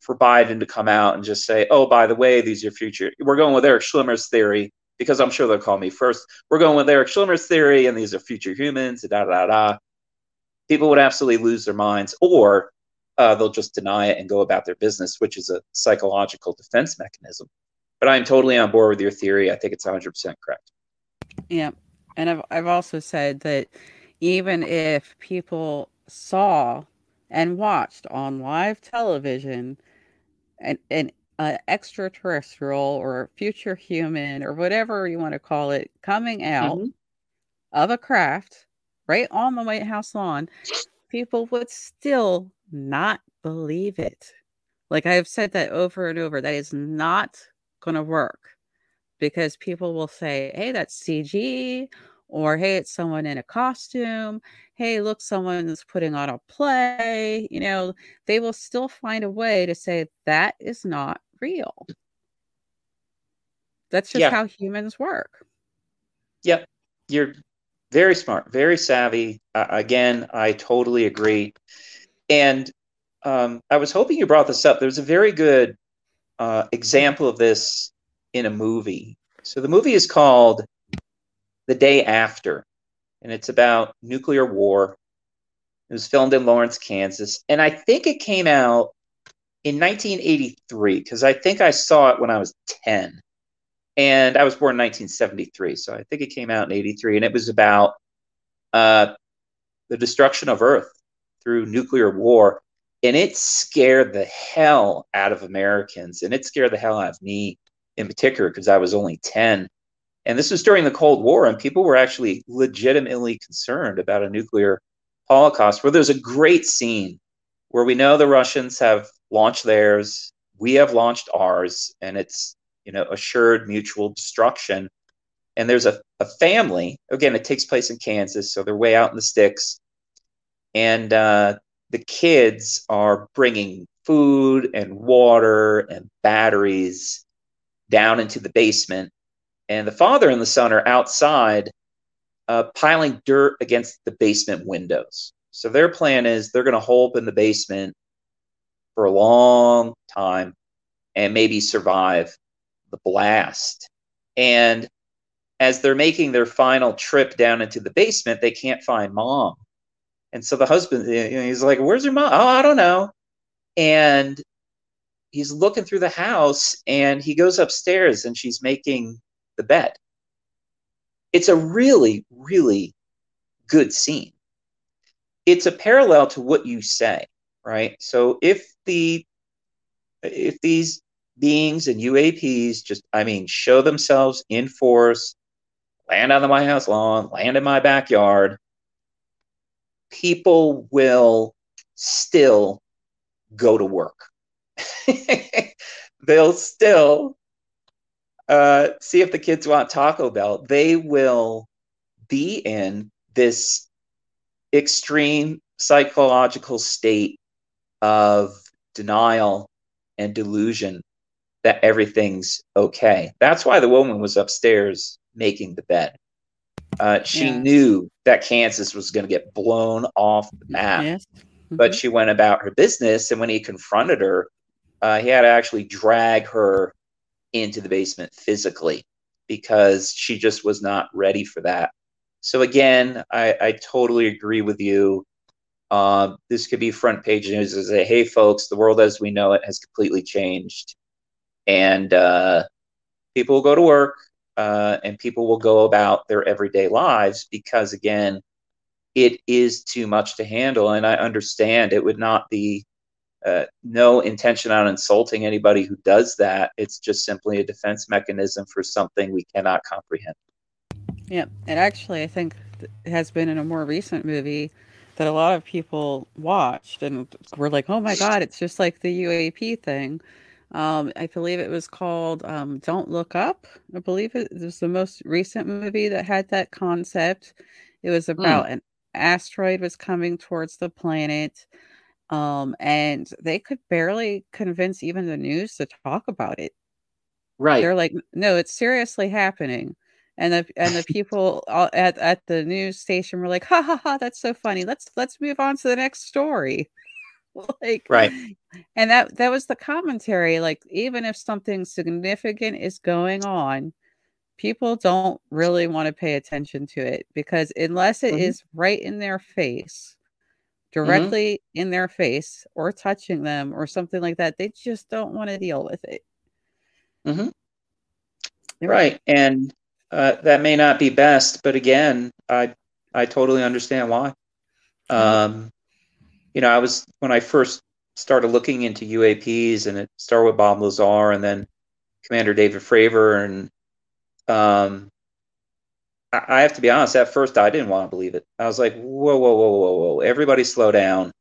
for Biden to come out and just say, "Oh, by the way, these are future." We're going with Eric Schlimmer's theory because I'm sure they'll call me first. We're going with Eric Schlimmer's theory, and these are future humans. Da da da people would absolutely lose their minds, or uh, they'll just deny it and go about their business, which is a psychological defense mechanism. But I'm totally on board with your theory. I think it's 100% correct. Yeah. And I've, I've also said that even if people saw and watched on live television an, an uh, extraterrestrial or future human or whatever you want to call it coming out mm-hmm. of a craft right on the White House lawn, people would still not believe it. Like I've said that over and over, that is not going to work because people will say, hey, that's CG, or hey, it's someone in a costume. Hey, look, someone's putting on a play. You know, they will still find a way to say that is not real. That's just yeah. how humans work. Yep. You're very smart, very savvy. Uh, again, I totally agree. And um, I was hoping you brought this up. There's a very good uh, example of this in a movie. So the movie is called The Day After, and it's about nuclear war. It was filmed in Lawrence, Kansas, and I think it came out in 1983 because I think I saw it when I was 10 and I was born in 1973, so I think it came out in 83, and it was about uh, the destruction of Earth through nuclear war, and it scared the hell out of Americans, and it scared the hell out of me in particular because I was only 10. And this was during the Cold War, and people were actually legitimately concerned about a nuclear holocaust. Where there's a great scene where we know the Russians have launched theirs, we have launched ours, and it's you know, assured mutual destruction. And there's a, a family, again, it takes place in Kansas, so they're way out in the sticks. And uh, the kids are bringing food and water and batteries down into the basement. And the father and the son are outside uh, piling dirt against the basement windows. So their plan is they're going to hole up in the basement for a long time and maybe survive the blast. And as they're making their final trip down into the basement, they can't find mom. And so the husband, he's like, Where's your mom? Oh, I don't know. And he's looking through the house and he goes upstairs and she's making the bed. It's a really, really good scene. It's a parallel to what you say, right? So if the if these beings and UAPs just, I mean, show themselves in force, land on the House lawn, land in my backyard, people will still go to work. They'll still uh, see if the kids want Taco Bell. They will be in this extreme psychological state of denial and delusion that everything's okay. That's why the woman was upstairs making the bed. Uh, she knew that Kansas was going to get blown off the map, yes. mm-hmm. but she went about her business. And when he confronted her, uh, he had to actually drag her into the basement physically because she just was not ready for that. So again, I, I totally agree with you. Uh, this could be front page news as say, hey, folks, the world as we know it has completely changed. And uh, people will go to work uh, and people will go about their everyday lives because, again, it is too much to handle. And I understand it would not be uh, no intention on insulting anybody who does that. It's just simply a defense mechanism for something we cannot comprehend. Yeah, and actually, I think has been in a more recent movie that a lot of people watched and were like, "Oh my god, it's just like the UAP thing." Um, I believe it was called um, "Don't Look Up." I believe it was the most recent movie that had that concept. It was hmm. about mm. an asteroid was coming towards the planet, um, and they could barely convince even the news to talk about it. Right? They're like, "No, it's seriously happening." and the and the people at at the news station were like, "Ha ha ha! That's so funny. Let's let's move on to the next story." like right, and that that was the commentary. Like even if something significant is going on, people don't really want to pay attention to it because unless it mm-hmm. is right in their face, mm-hmm. directly mm-hmm. in their face, or touching them or something like that, they just don't want to deal with it. Mm-hmm. Right, and uh, that may not be best, but again, I I totally understand why. Um, you know, I was when I first started looking into UAPs, and it started with Bob Lazar, and then Commander David Fravor, and um, I, I have to be honest. At first, I didn't want to believe it. I was like, "Whoa, whoa, whoa, whoa, whoa! Everybody, slow down!"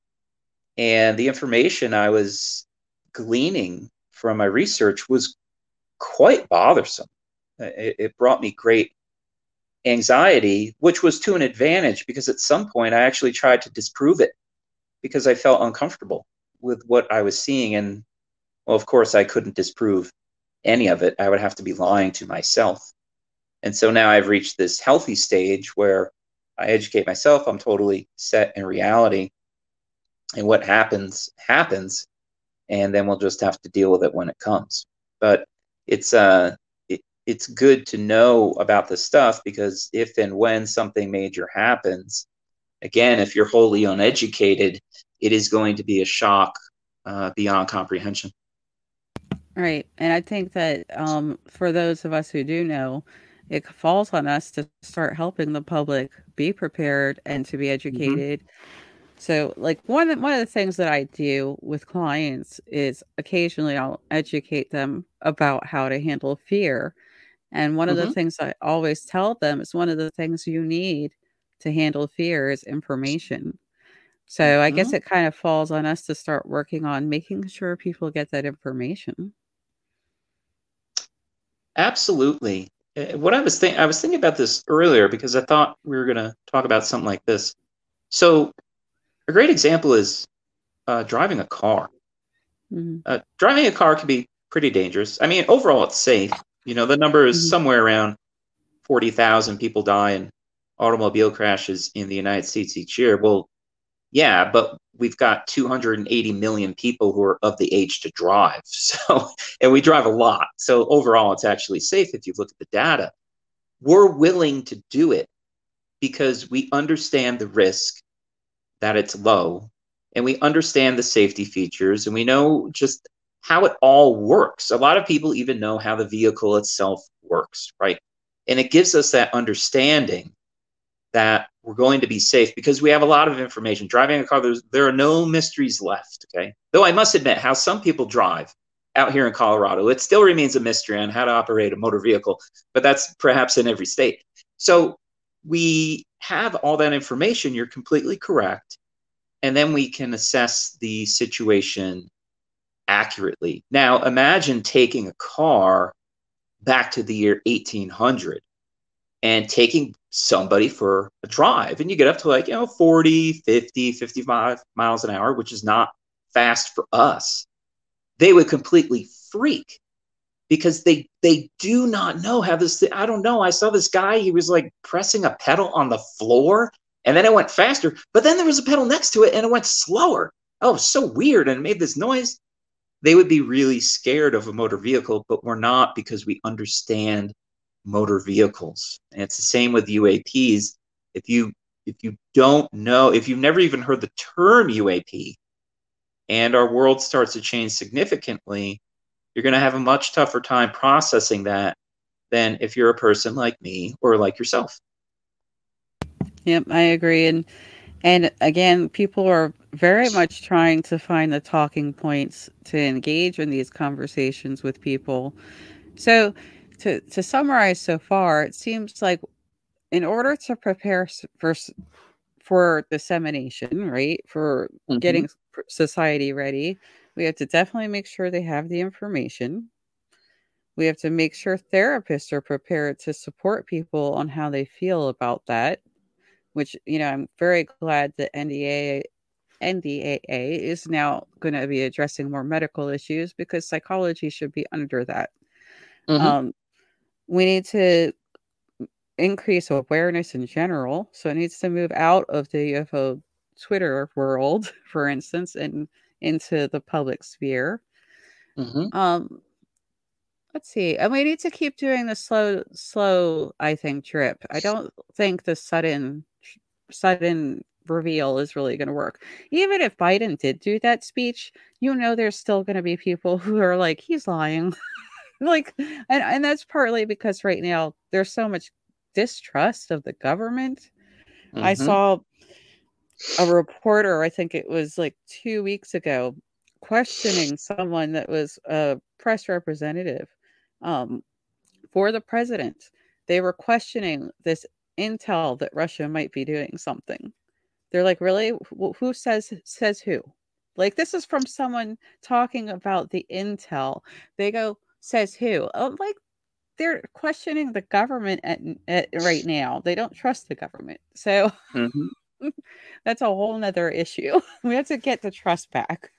And the information I was gleaning from my research was quite bothersome. It, it brought me great anxiety, which was to an advantage because at some point I actually tried to disprove it because I felt uncomfortable with what I was seeing. And well, of course, I couldn't disprove any of it. I would have to be lying to myself. And so now I've reached this healthy stage where I educate myself. I'm totally set in reality. And what happens, happens. And then we'll just have to deal with it when it comes. But it's, uh, it's good to know about the stuff because if and when something major happens, again, if you're wholly uneducated, it is going to be a shock uh, beyond comprehension. Right. And I think that um, for those of us who do know, it falls on us to start helping the public be prepared and to be mm-hmm. educated. Mm-hmm. So, like one of, one of the things that I do with clients is occasionally I'll educate them about how to handle fear and one of mm-hmm. the things I always tell them is one of the things you need to handle fear is information. So mm-hmm. I guess mm-hmm. it kind of falls on us to start working on making sure people get that information. Absolutely. Eh, what I was thinking, I was thinking about this earlier because I thought we were going to talk about something like this. So, a great example is uh, driving a car. Mm-hmm. Uh, driving a car can be pretty dangerous. I mean, overall, it's safe, you know, the number is mm-hmm. somewhere around 40,000 people die in automobile crashes in the United States each year. Well, yeah, but we've got 280 million people who are of the age to drive. So, and we drive a lot. So overall, it's actually safe if you look at the data. we're willing to do it because we understand the risk that it's low and we understand the safety features and we know just how it all works. A lot of people even know how the vehicle itself works, right? And it gives us that understanding that we're going to be safe because we have a lot of information. Driving a car, there are no mysteries left, okay? Though I must admit, how some people drive out here in Colorado, it still remains a mystery on how to operate a motor vehicle, but that's perhaps in every state. So we have all that information. You're completely correct and then we can assess the situation accurately. Now, imagine taking a car back to the year 1800 and taking somebody for a drive and you get up to like you know 40 50 55 miles an hour which is not fast for us they would completely freak because they they do not know how this i don't know i saw this guy he was like pressing a pedal on the floor and then it went faster, but then there was a pedal next to it and it went slower. Oh, so weird. And it made this noise. They would be really scared of a motor vehicle, but we're not because we understand motor vehicles. And it's the same with UAPs. If you if you don't know, if you've never even heard the term UAP, and our world starts to change significantly, you're going to have a much tougher time processing that than if you're a person like me or like yourself. Yep, I agree. And and again, people are very much trying to find the talking points to engage in these conversations with people. So to to summarize so far, it seems like in order to prepare for for dissemination, right, for mm-hmm. getting society ready, we have to definitely make sure they have the information. We have to make sure therapists are prepared to support people on how they feel about that which you know I'm very glad that NDA NDAA is now going to be addressing more medical issues because psychology should be under that. Mm-hmm. Um, we need to increase awareness in general, so it needs to move out of the UFO Twitter world, for instance, and into the public sphere. Mm-hmm. Um, let's see, and we need to keep doing the slow, slow. I think drip. I don't think the sudden sudden reveal is really going to work. Even if Biden did do that speech, you know, there's still going to be people who are like, he's lying. like, and, and that's partly because right now there's so much distrust of the government. Mm-hmm. I saw a reporter, I think it was like two weeks ago, questioning someone that was a press representative um, for the president. They were questioning this intel that Russia might be doing something. They're like, really? Who says says who? Like this is from someone talking about the intel. They go, says who? Oh, like they're questioning the government at, at, right now. They don't trust the government. So mm-hmm. that's a whole nother issue. We have to get the trust back.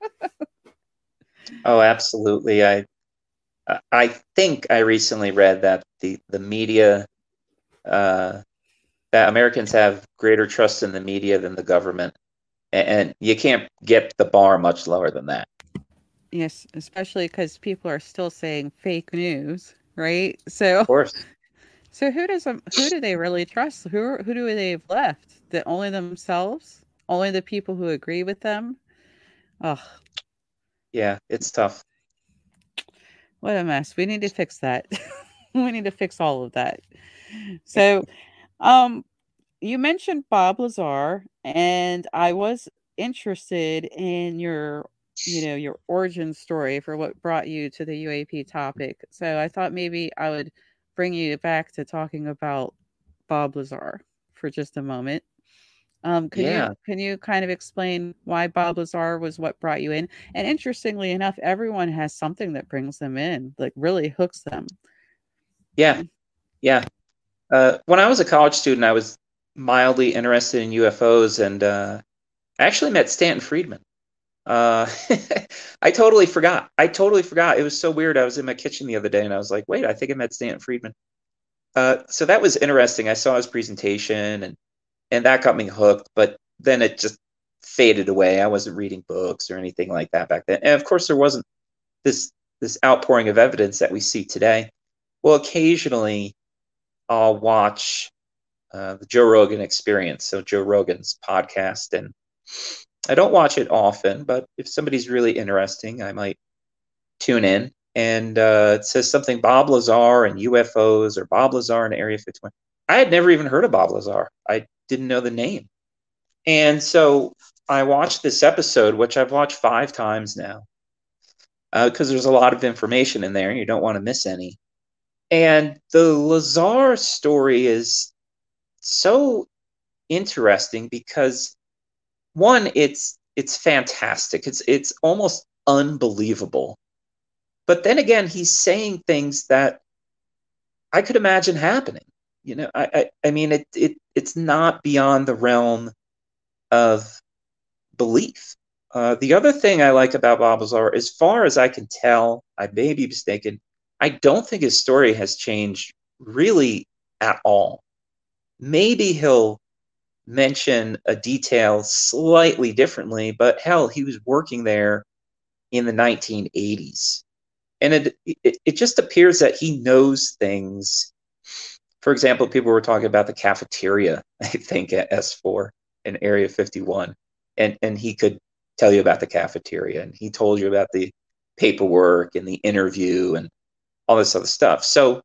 oh, absolutely. I I think I recently read that the the media uh, that Americans have greater trust in the media than the government, and, and you can't get the bar much lower than that. Yes, especially because people are still saying fake news, right? So, of course. So who does um, who do they really trust? Who who do they have left? That only themselves? Only the people who agree with them? Oh, yeah, it's tough. What a mess. We need to fix that. we need to fix all of that. So, um, you mentioned Bob Lazar, and I was interested in your, you know, your origin story for what brought you to the UAP topic. So I thought maybe I would bring you back to talking about Bob Lazar for just a moment. Um, can yeah. you can you kind of explain why Bob Lazar was what brought you in? And interestingly enough, everyone has something that brings them in, like really hooks them. Yeah, yeah. Uh, when I was a college student, I was mildly interested in UFOs, and uh, I actually met Stanton Friedman. Uh, I totally forgot. I totally forgot. It was so weird. I was in my kitchen the other day, and I was like, "Wait, I think I met Stanton Friedman." Uh, so that was interesting. I saw his presentation, and and that got me hooked. But then it just faded away. I wasn't reading books or anything like that back then, and of course, there wasn't this this outpouring of evidence that we see today. Well, occasionally I'll watch uh, the Joe Rogan Experience, so Joe Rogan's podcast, and I don't watch it often, but if somebody's really interesting, I might tune in. And uh, it says something Bob Lazar and UFOs or Bob Lazar and Area 51. I had never even heard of Bob Lazar. I didn't know the name. And so I watched this episode, which I've watched five times now, because uh, there's a lot of information in there and you don't want to miss any. And the Lazar story is so interesting because one, it's it's fantastic. It's it's almost unbelievable. But then again, he's saying things that I could imagine happening. You know, I I, I mean it it it's not beyond the realm of belief. Uh, the other thing I like about Bob Lazar, as far as I can tell, I may be mistaken, I don't think his story has changed really at all. Maybe he'll mention a detail slightly differently, but hell, he was working there in the 1980s. And it, it, it just appears that he knows things. For example, people were talking about the cafeteria, I think, at S4 in Area 51. And, and he could tell you about the cafeteria, and he told you about the paperwork and the interview and all this other stuff. So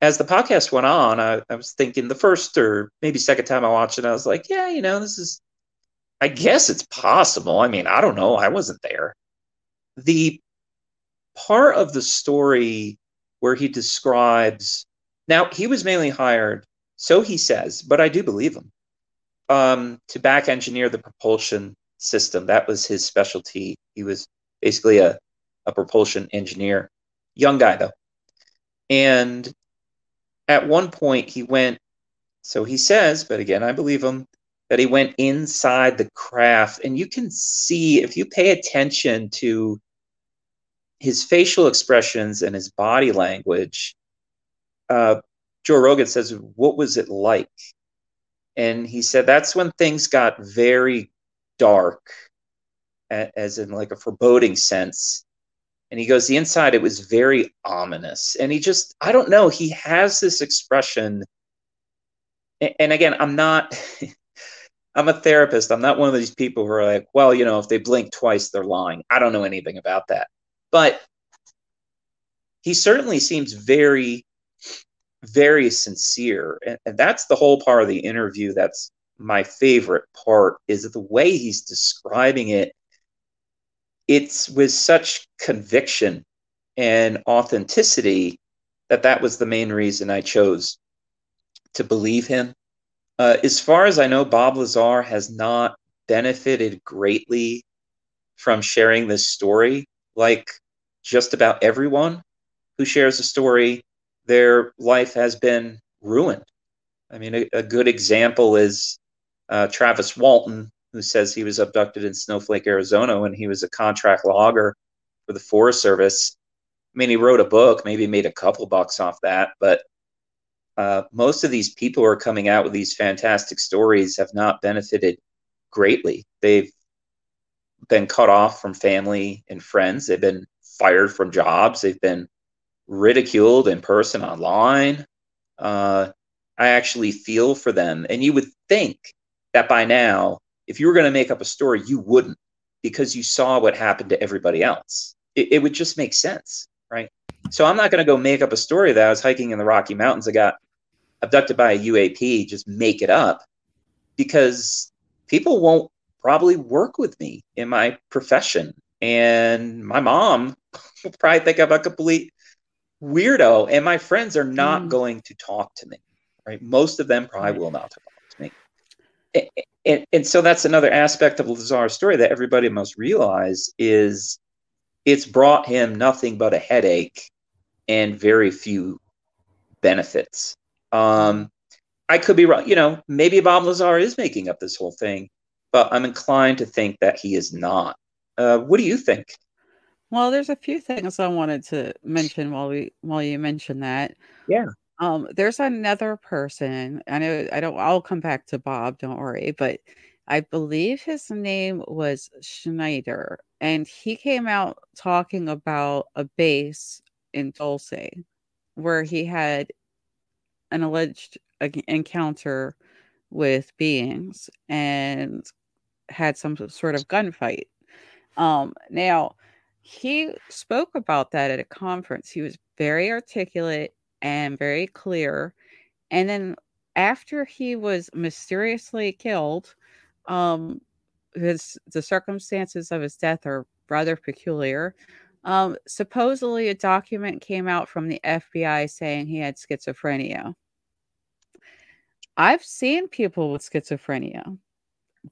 as the podcast went on, I, I, was thinking the first or maybe second time I watched it, I was like, yeah, you know, this is, I guess it's possible. I mean, I don't know. I wasn't there. The part of the story where he describes, now he was mainly hired, so he says, but I do believe him, um, to back engineer the propulsion system. That was his specialty. He was basically a, a propulsion engineer. Young guy, though. And at one point, he went, so he says, but again, I believe him, that he went inside the craft. And you can see, if you pay attention to his facial expressions and his body language, uh, Joe Rogan says, What was it like? And he said, That's when things got very dark, as in like a foreboding sense and he goes the inside it was very ominous. And he just i don't know he has this expression. And again i'm not i'm a therapist. I'm not one of these people who are like well you know if they blink twice they're lying. I don't know anything about that. But he certainly seems very very sincere. And, that's the whole part of the interview that's my favorite part is the way he's describing it it's with such conviction and authenticity that that was the main reason I chose to believe him. Uh, as far as I know, Bob Lazar has not benefited greatly from sharing this story. Like just about everyone who shares a story, their life has been ruined. I mean, a, a good example is uh, Travis Walton, who says he was abducted in Snowflake, Arizona, when he was a contract logger for the Forest Service. I mean, he wrote a book, maybe made a couple bucks off that, but uh, most of these people who are coming out with these fantastic stories have not benefited greatly. They've been cut off from family and friends. They've been fired from jobs. They've been ridiculed in person online. Uh, I actually feel for them. And you would think that by now if you were going to make up a story, you wouldn't because you saw what happened to everybody else. It, it would just make sense, right? So I'm not going to go make up a story that I was hiking in the Rocky Mountains. I got abducted by a UAP, just make it up because people won't probably work with me in my profession. And my mom will probably think I'm a complete weirdo. And my friends are not mm. going to talk to me, right? Most of them probably will not talk to me and, and so that's another aspect of Lazar's story that everybody must realize is it's brought him nothing but a headache and very few benefits. Um, I could be wrong. You know, maybe Bob Lazar is making up this whole thing, but I'm inclined to think that he is not. Uh, what do you think? Well, there's a few things I wanted to mention while we while you mentioned that. Yeah. Um, there's another person. I know I don't I'll come back to Bob, don't worry, but I believe his name was Schneider, and he came out talking about a base in Dulce where he had an alleged encounter with beings and had some sort of gunfight. Um, now, he spoke about that at a conference. He was very articulate and very clear. And then after he was mysteriously killed, um, his the circumstances of his death are rather peculiar. Um, supposedly, a document came out from the FBI saying he had schizophrenia. I've seen people with schizophrenia.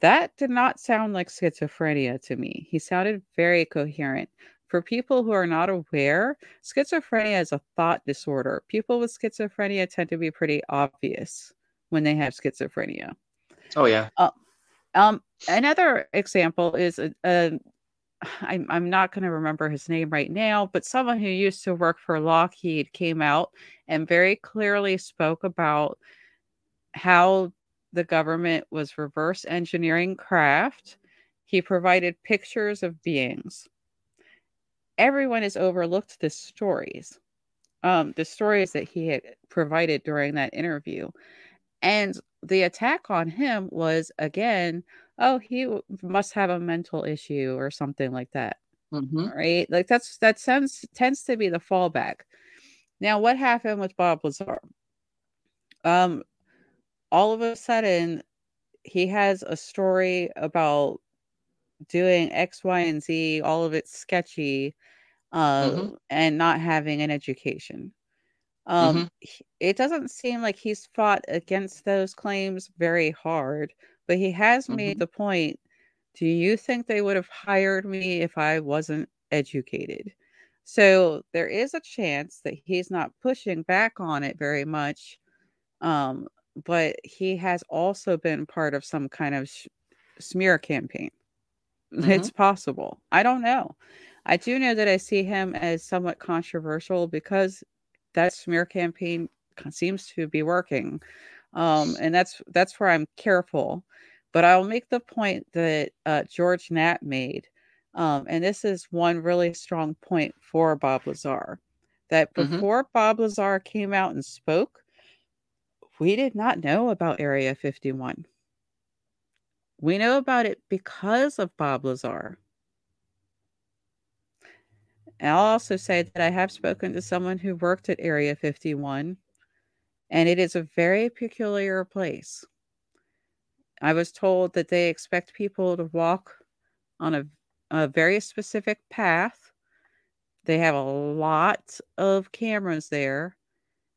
That did not sound like schizophrenia to me. He sounded very coherent. For people who are not aware, schizophrenia is a thought disorder. People with schizophrenia tend to be pretty obvious when they have schizophrenia. Oh yeah. Uh, um, another example is a, a I'm, I'm not going to remember his name right now, but someone who used to work for Lockheed came out and very clearly spoke about how the government was reverse engineering craft. He provided pictures of beings. Everyone has overlooked the stories, um, the stories that he had provided during that interview. And the attack on him was again, oh, he must have a mental issue or something like that. Mm-hmm. Right? Like that's that sounds tends to be the fallback. Now, what happened with Bob Lazar? Um, all of a sudden he has a story about doing X, Y, and Z, all of it sketchy, uh, mm-hmm. and not having an education. Um, mm-hmm. It doesn't seem like he's fought against those claims very hard, but he has mm-hmm. made the point do you think they would have hired me if I wasn't educated? So there is a chance that he's not pushing back on it very much. Um, but he has also been part of some kind of sh- smear campaign. Mm-hmm. It's possible. I don't know. I do know that I see him as somewhat controversial because that smear campaign seems to be working. Um, and that's that's where I'm careful. But I'll make the point that uh, George Knapp made, um, and this is one really strong point for Bob Lazar, that mm-hmm. before mm-hmm. Bob Lazar came out and spoke, we did not know about Area 51. We know about it because of Bob Lazar. And I'll also say that I have spoken to someone who worked at Area 51, and it is a very peculiar place. I was told that they expect people to walk on a, a very specific path. They have a lot of cameras there.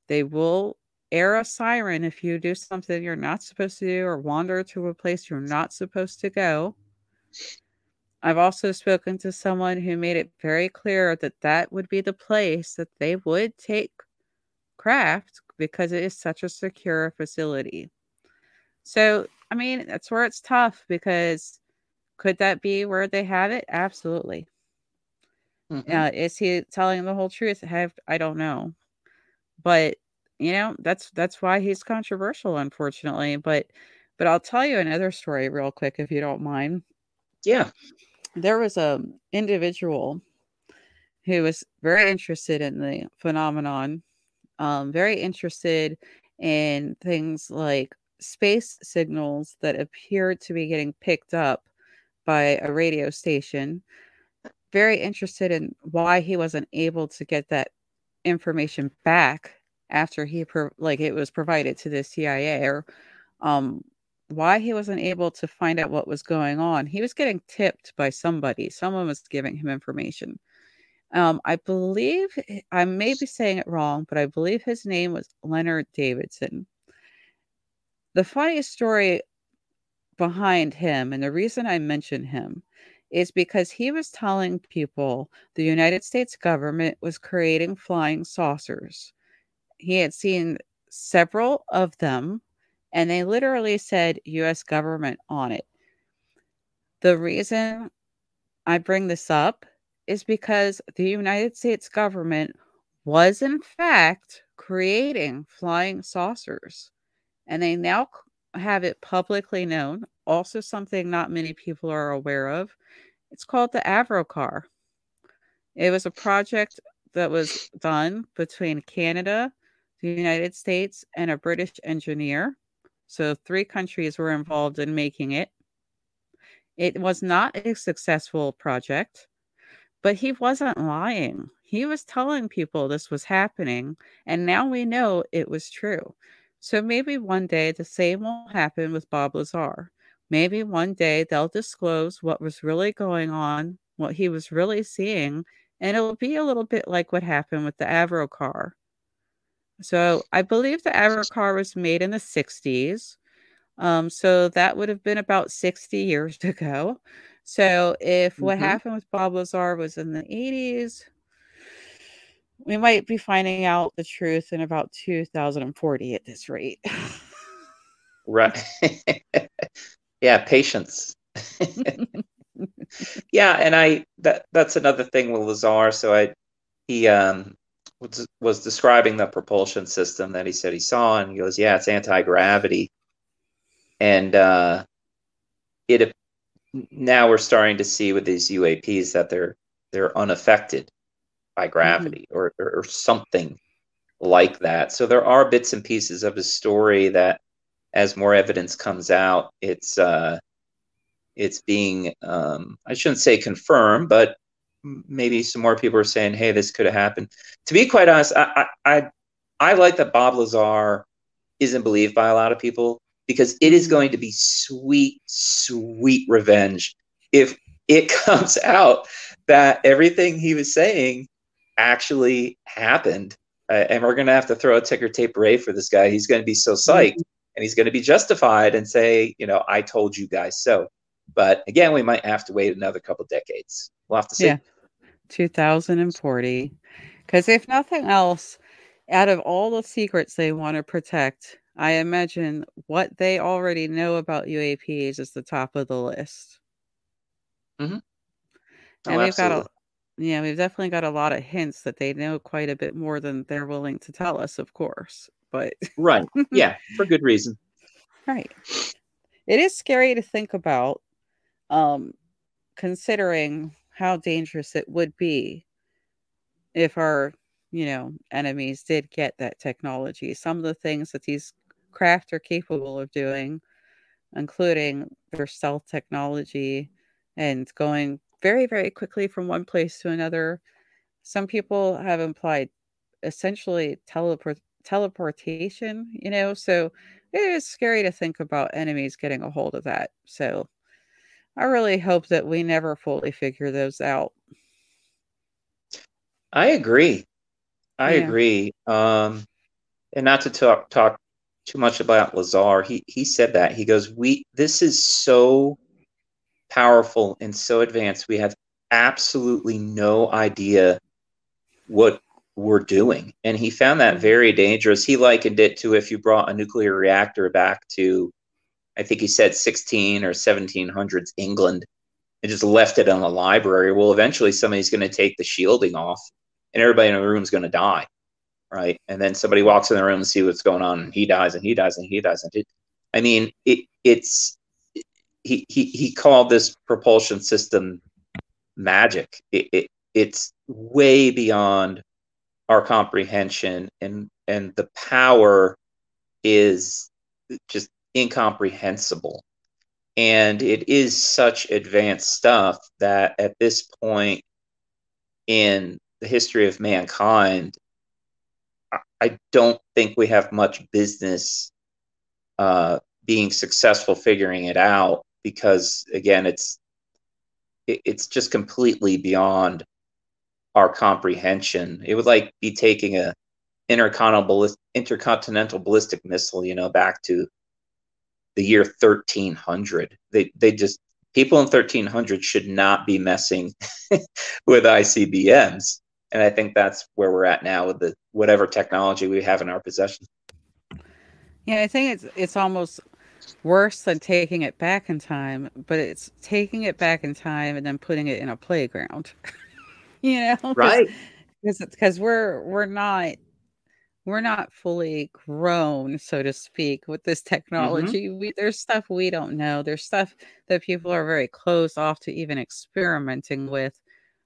They will air a siren if you do something you're not supposed to do or wander to a place you're not supposed to go. I've also spoken to someone who made it very clear that that would be the place that they would take craft because it is such a secure facility. So, I mean, that's where it's tough because could that be where they have it? Absolutely. Mm-hmm. Uh, is he telling the whole truth? Have I don't know, but you know that's that's why he's controversial unfortunately but but i'll tell you another story real quick if you don't mind. Yeah. There was a individual who was very interested in the phenomenon um, very interested in things like space signals that appeared to be getting picked up by a radio station very interested in why he wasn't able to get that information back after he pro- like it was provided to the CIA or um why he wasn't able to find out what was going on. He was getting tipped by somebody. Someone was giving him information. Um, I believe I may be saying it wrong, but I believe his name was Leonard Davidson. The funniest story behind him, and the reason I mention him, is because he was telling people the United States government was creating flying saucers he had seen several of them, and they literally said US government on it. The reason I bring this up is because the United States government was, in fact, creating flying saucers, and they now have it publicly known. Also, something not many people are aware of. It's called the Avrocar. It was a project that was done between Canada, the United States, and a British engineer. So, three countries were involved in making it. It was not a successful project, but he wasn't lying. He was telling people this was happening, and now we know it was true. So maybe one day the same will happen with Bob Lazar. Maybe one day they'll disclose what was really going on, what he was really seeing, and it'll be a little bit like what happened with the Avrocar. So I believe the Avrocar was made in the 60s. Um, so that would have been about 60 years ago. So if what mm-hmm. happened with Bob Lazar was in the 80s, we might be finding out the truth in about 2040 at this rate. right. yeah, patience. yeah, and I that that's another thing with Lazar. So I he um was, was describing the propulsion system that he said he saw, and he goes, "Yeah, it's anti gravity." And uh, it now we're starting to see with these UAPs that they're they're unaffected by mm-hmm. gravity mm-hmm. or, or, or something like that. So there are bits and pieces of his story that, as more evidence comes out, it's uh, it's being um, I shouldn't say confirmed, but maybe some more people are saying, "Hey, this could have happened." To be quite honest, I I I like that Bob Lazar isn't believed by a lot of people because it is going to be sweet, sweet revenge if it comes out that everything he was saying actually happened. Uh, and we're going to have to throw a ticker tape parade for this guy. He's going to be so psyched mm-hmm. and he's going to be justified and say, you know, I told you guys so. But again, we might have to wait another couple decades. We'll have to see. Yeah. 2040. Because if nothing else, out of all the secrets they want to protect, I imagine what they already know about UAPs is the top of the list. Mm-hmm. Oh, and we've absolutely. got a yeah, we've definitely got a lot of hints that they know quite a bit more than they're willing to tell us, of course. But right, yeah, for good reason. Right. It is scary to think about, um, considering how dangerous it would be if our, you know, enemies did get that technology. Some of the things that these craft are capable of doing, including their stealth technology and going very, very quickly from one place to another. Some people have implied essentially teleport teleportation, you know, so it is scary to think about enemies getting a hold of that. So I really hope that we never fully figure those out. I agree. I yeah. agree. Um, and not to talk talk too much about Lazar. He he said that he goes, "We this is so powerful and so advanced. We have absolutely no idea what we're doing." And he found that very dangerous. He likened it to if you brought a nuclear reactor back to, I think he said 16 or 1700s England, and just left it in the library. Well, eventually somebody's going to take the shielding off, and everybody in the room is going to die right? And then somebody walks in the room and see what's going on, and he dies, and he dies, and he dies. And it, I mean, it, it's he, he he called this propulsion system magic. It, it it's way beyond our comprehension, and and the power is just incomprehensible. And it is such advanced stuff that at this point in the history of mankind, I don't think we have much business uh, being successful figuring it out because again, it's it, it's just completely beyond our comprehension. It would like be taking a intercontinental intercontinental ballistic missile, you know, back to the year 1300. They they just people in 1300 should not be messing with ICBMs and I think that's where we're at now with the whatever technology we have in our possession. Yeah, I think it's it's almost worse than taking it back in time, but it's taking it back in time and then putting it in a playground. you know, right? Because because we're we're not we're not fully grown, so to speak, with this mm-hmm. technology. Mm-hmm. We, there's stuff we don't know. There's stuff that people are very closed off to even experimenting with.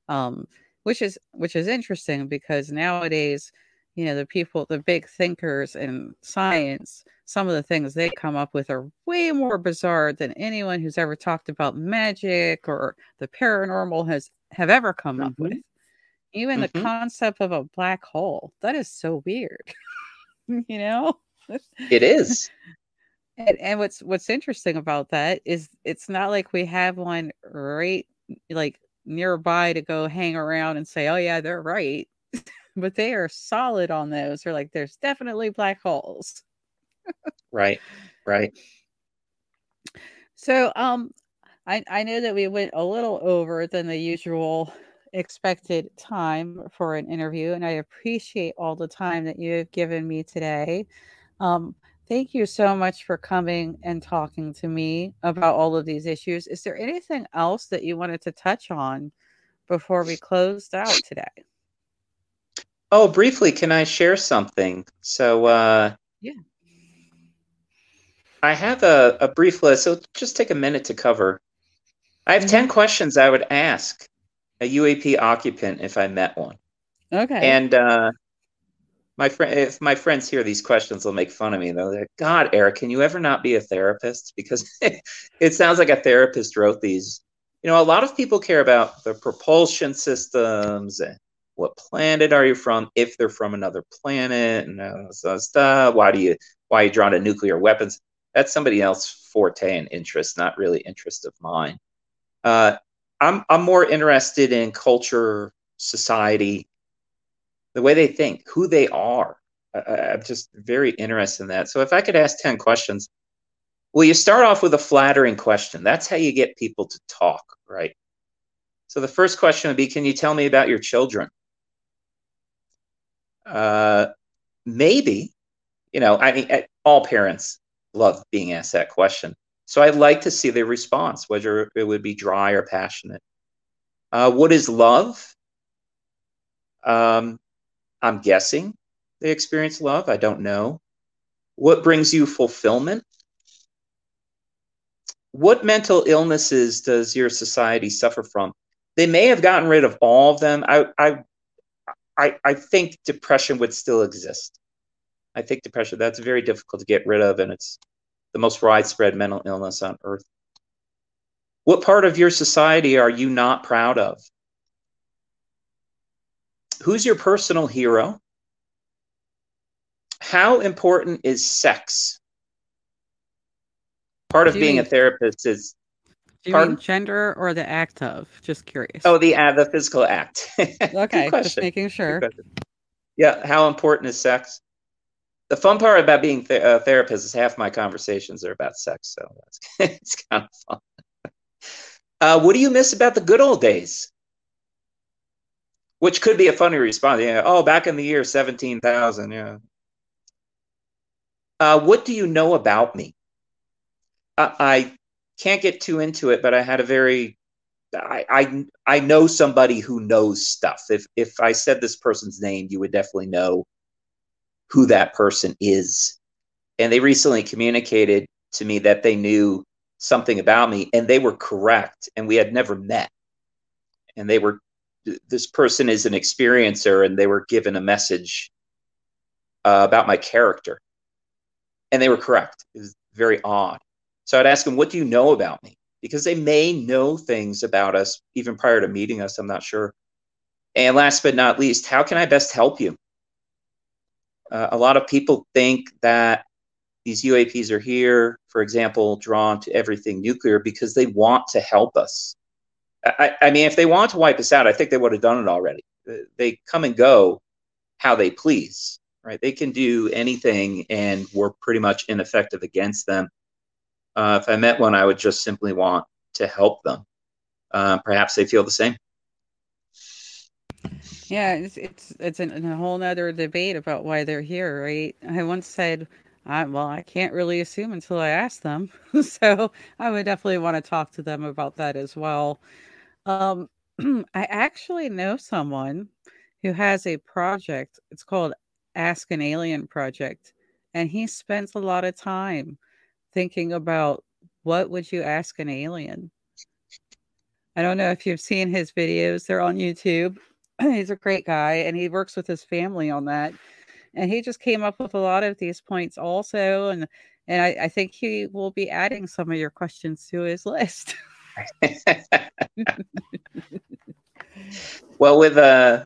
Um, which is which is interesting because nowadays you know, the people, the big thinkers in science, some of the things they come up with are way more bizarre than anyone who's ever talked about magic or the paranormal has have ever come mm-hmm. up with. Even mm-hmm. the concept of a black hole, that is so weird. you know? It is. and, and what's what's interesting about that is it's not like we have one right like nearby to go hang around and say, "Oh yeah, they're right." but they are solid on those. They're like, "There's definitely black holes." right right so um I, I know that we went a little over than the usual expected time for an interview and i appreciate all the time that you have given me today. Um, thank you so much for coming and talking to me about all of these issues. Is there anything else that you wanted to touch on before we closed out today? Oh briefly can i share something? So uh yeah. I have a, a brief list, so just take a minute to cover. I have mm-hmm. 10 questions I would ask a UAP occupant if I met one. Okay. And uh, my friend, if my friends hear these questions, they'll make fun of me. They'll like, God, Eric, can you ever not be a therapist? Because it sounds like a therapist wrote these. You know, a lot of people care about the propulsion systems and what planet are you from, if they're from another planet, and so stuff. Why do you why are you drawn to nuclear weapons? that's somebody else forte and interest, not really interest of mine. Uh, I'm I'm more interested in culture, society, the way they think, who they are. I, I'm just very interested in that. So if I could ask ten questions, well, you start off with a flattering question. That's how you get people to talk, right? So the first question would be, can you tell me about your children? Uh, maybe, you know, I mean, all parents love being asked that question. So I'd like to see their response, whether it would be dry or passionate. Uh, what is love? Um, I'm guessing they experience love. I don't know. What brings you fulfillment? What mental illnesses does your society suffer from? They may have gotten rid of all of them. I, I, I, I think depression would still exist. I think depression, that's very difficult to get rid of, and it's the most widespread mental illness on earth. What part of your society are you not proud of? Who's your personal hero? How important is sex? Part of being mean, a therapist is. Do you pardon? mean gender or the act of? Just curious. Oh, the uh, the physical act. okay, just making sure. Yeah, how important is sex? The fun part about being th- a therapist is half my conversations are about sex, so it's kind of fun. Uh, what do you miss about the good old days? Which could be a funny response. Yeah. Oh, back in the year seventeen thousand. Yeah. Uh, what do you know about me? I, I can't get too into it, but I had a very I, I I know somebody who knows stuff. If if I said this person's name, you would definitely know who that person is. And they recently communicated to me that they knew something about me and they were correct and we had never met. And they were, this person is an experiencer and they were given a message uh, about my character. And they were correct. It was very odd. So I'd ask them, What do you know about me? Because they may know things about us even prior to meeting us. I'm not sure. And last but not least, how can I best help you? Uh, a lot of people think that these UAPs are here, for example, drawn to everything nuclear because they want to help us. I, I mean, if they want to wipe us out, I think they would have done it already. Uh, they come and go how they please, right? They can do anything, and we're pretty much ineffective against them. Uh, if I met one, I would just simply want to help them. Uh, perhaps they feel the same. Yeah, it's it's it's an, a whole nother debate about why they're here, right? I once said, I, well, I can't really assume until I ask them. so I would definitely want to talk to them about that as well. Um, I actually know someone who has a project. It's called Ask an Alien Project, and he spends a lot of time thinking about what would you ask an alien. I don't know if you've seen his videos; they're on YouTube. He's a great guy and he works with his family on that. and he just came up with a lot of these points also, and and I, I think he will be adding some of your questions to his list. well, with uh,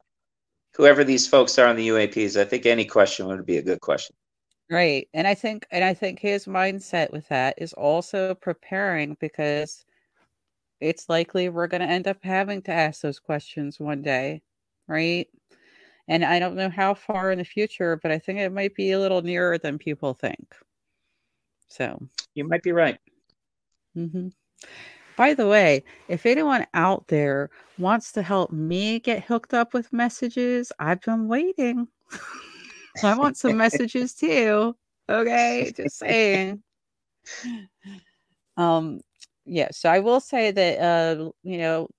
whoever these folks are on the UAPs, I think any question would be a good question. Right. And I think and I think his mindset with that is also preparing because it's likely we're going to end up having to ask those questions one day, right? And I don't know how far in the future, but I think it might be a little nearer than people think. So, you might be right. hmm By the way, if anyone out there wants to help me get hooked up with messages, I've been waiting. I want some messages too. Okay, just saying. Um, yeah, so I will say that uh, you know,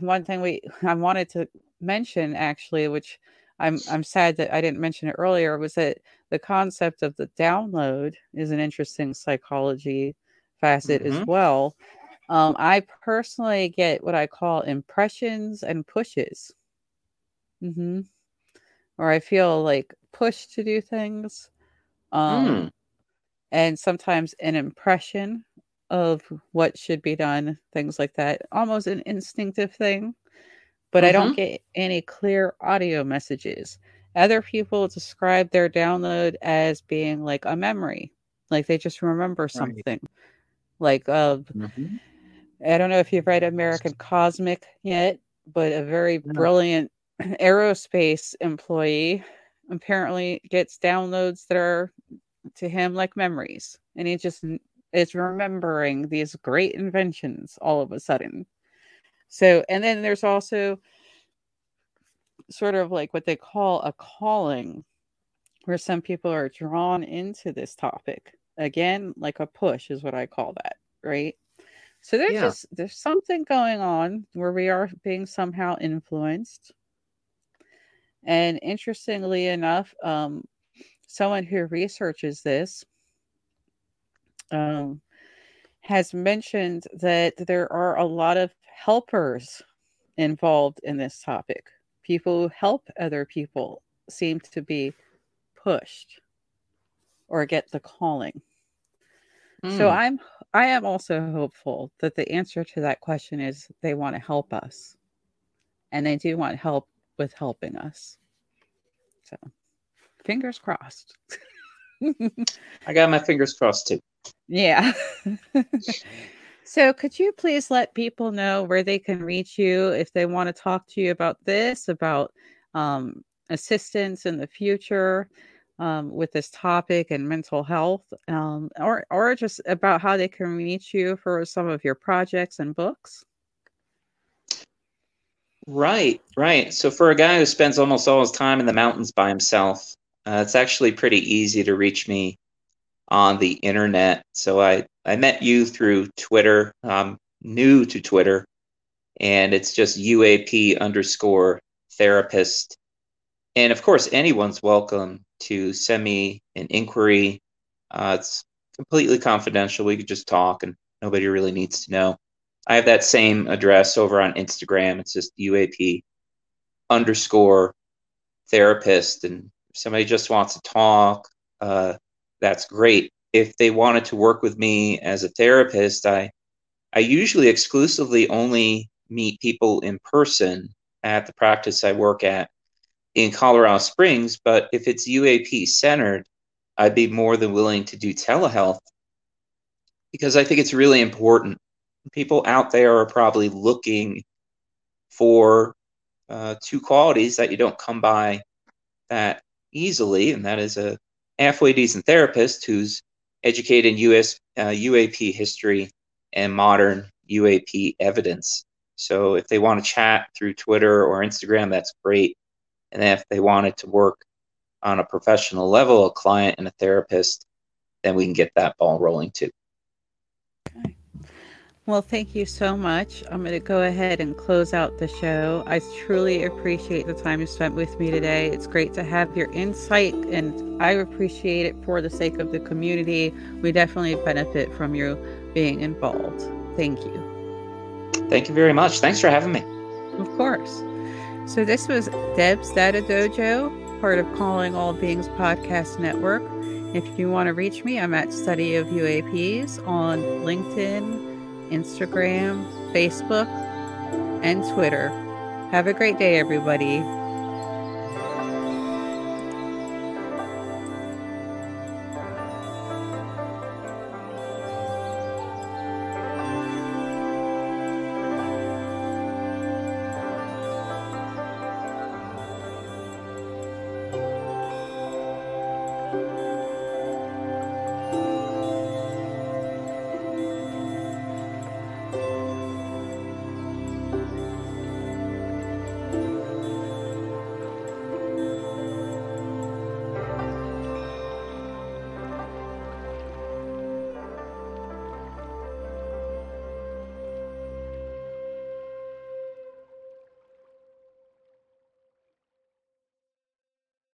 one thing we I wanted to mention actually, which I'm I'm sad that I didn't mention it earlier, was that the concept of the download is an interesting psychology facet mm-hmm. as well. Um, I personally get what I call impressions and pushes. Mm-hmm. Or I feel like pushed to do things. Um, mm. And sometimes an impression of what should be done, things like that. Almost an instinctive thing. But mm-hmm. I don't mm-hmm. get any clear audio messages. Other people describe their download as being like a memory, like they just remember something. Right. Like, uh, mm-hmm. I don't know if you've read American Cosmic yet, but a very no. brilliant aerospace employee apparently gets downloads that are to him like memories and he just is remembering these great inventions all of a sudden so and then there's also sort of like what they call a calling where some people are drawn into this topic. Again like a push is what i call that right? So there's yeah. just there's something going on where we are being somehow influenced. And interestingly enough, um, someone who researches this um, has mentioned that there are a lot of helpers involved in this topic. People who help other people seem to be pushed or get the calling. Mm. So hmm. I'm I am also hopeful that the answer to that question is they want to help us. And they do want help with helping us. So, fingers crossed. I got my fingers crossed too. Yeah. so, could you please let people know where they can reach you if they want to talk to you about this, about um, assistance in the future um, with this topic and mental health, um, or or just about how they can reach you for some of your projects and books? Right, right. So for a guy who spends almost all his time in the mountains by himself, uh, it's actually pretty easy to reach me on the internet. So I I met you through Twitter. I'm new to Twitter, and it's just UAP underscore therapist. And of course, anyone's welcome to send me an inquiry. Uh, it's completely confidential. We could just talk, and nobody really needs to know. I have that same address over on Instagram. It's just UAP underscore therapist. And if somebody just wants to talk, uh, that's great. If they wanted to work with me as a therapist, I I usually exclusively only meet people in person at the practice I work at in Colorado Springs. But if it's UAP centered, I'd be more than willing to do telehealth because I think it's really important people out there are probably looking for uh, two qualities that you don't come by that easily, and that is a halfway decent therapist who's educated in US uh, UAP history and modern UAP evidence. So if they want to chat through Twitter or Instagram, that's great. And if they wanted to work on a professional level, a client and a therapist, then we can get that ball rolling too. Well, thank you so much. I'm going to go ahead and close out the show. I truly appreciate the time you spent with me today. It's great to have your insight, and I appreciate it for the sake of the community. We definitely benefit from you being involved. Thank you. Thank you very much. Thanks for having me. Of course. So, this was Deb's Data Dojo part of Calling All Beings Podcast Network. If you want to reach me, I'm at Study of UAPs on LinkedIn, Instagram, Facebook, and Twitter. Have a great day, everybody.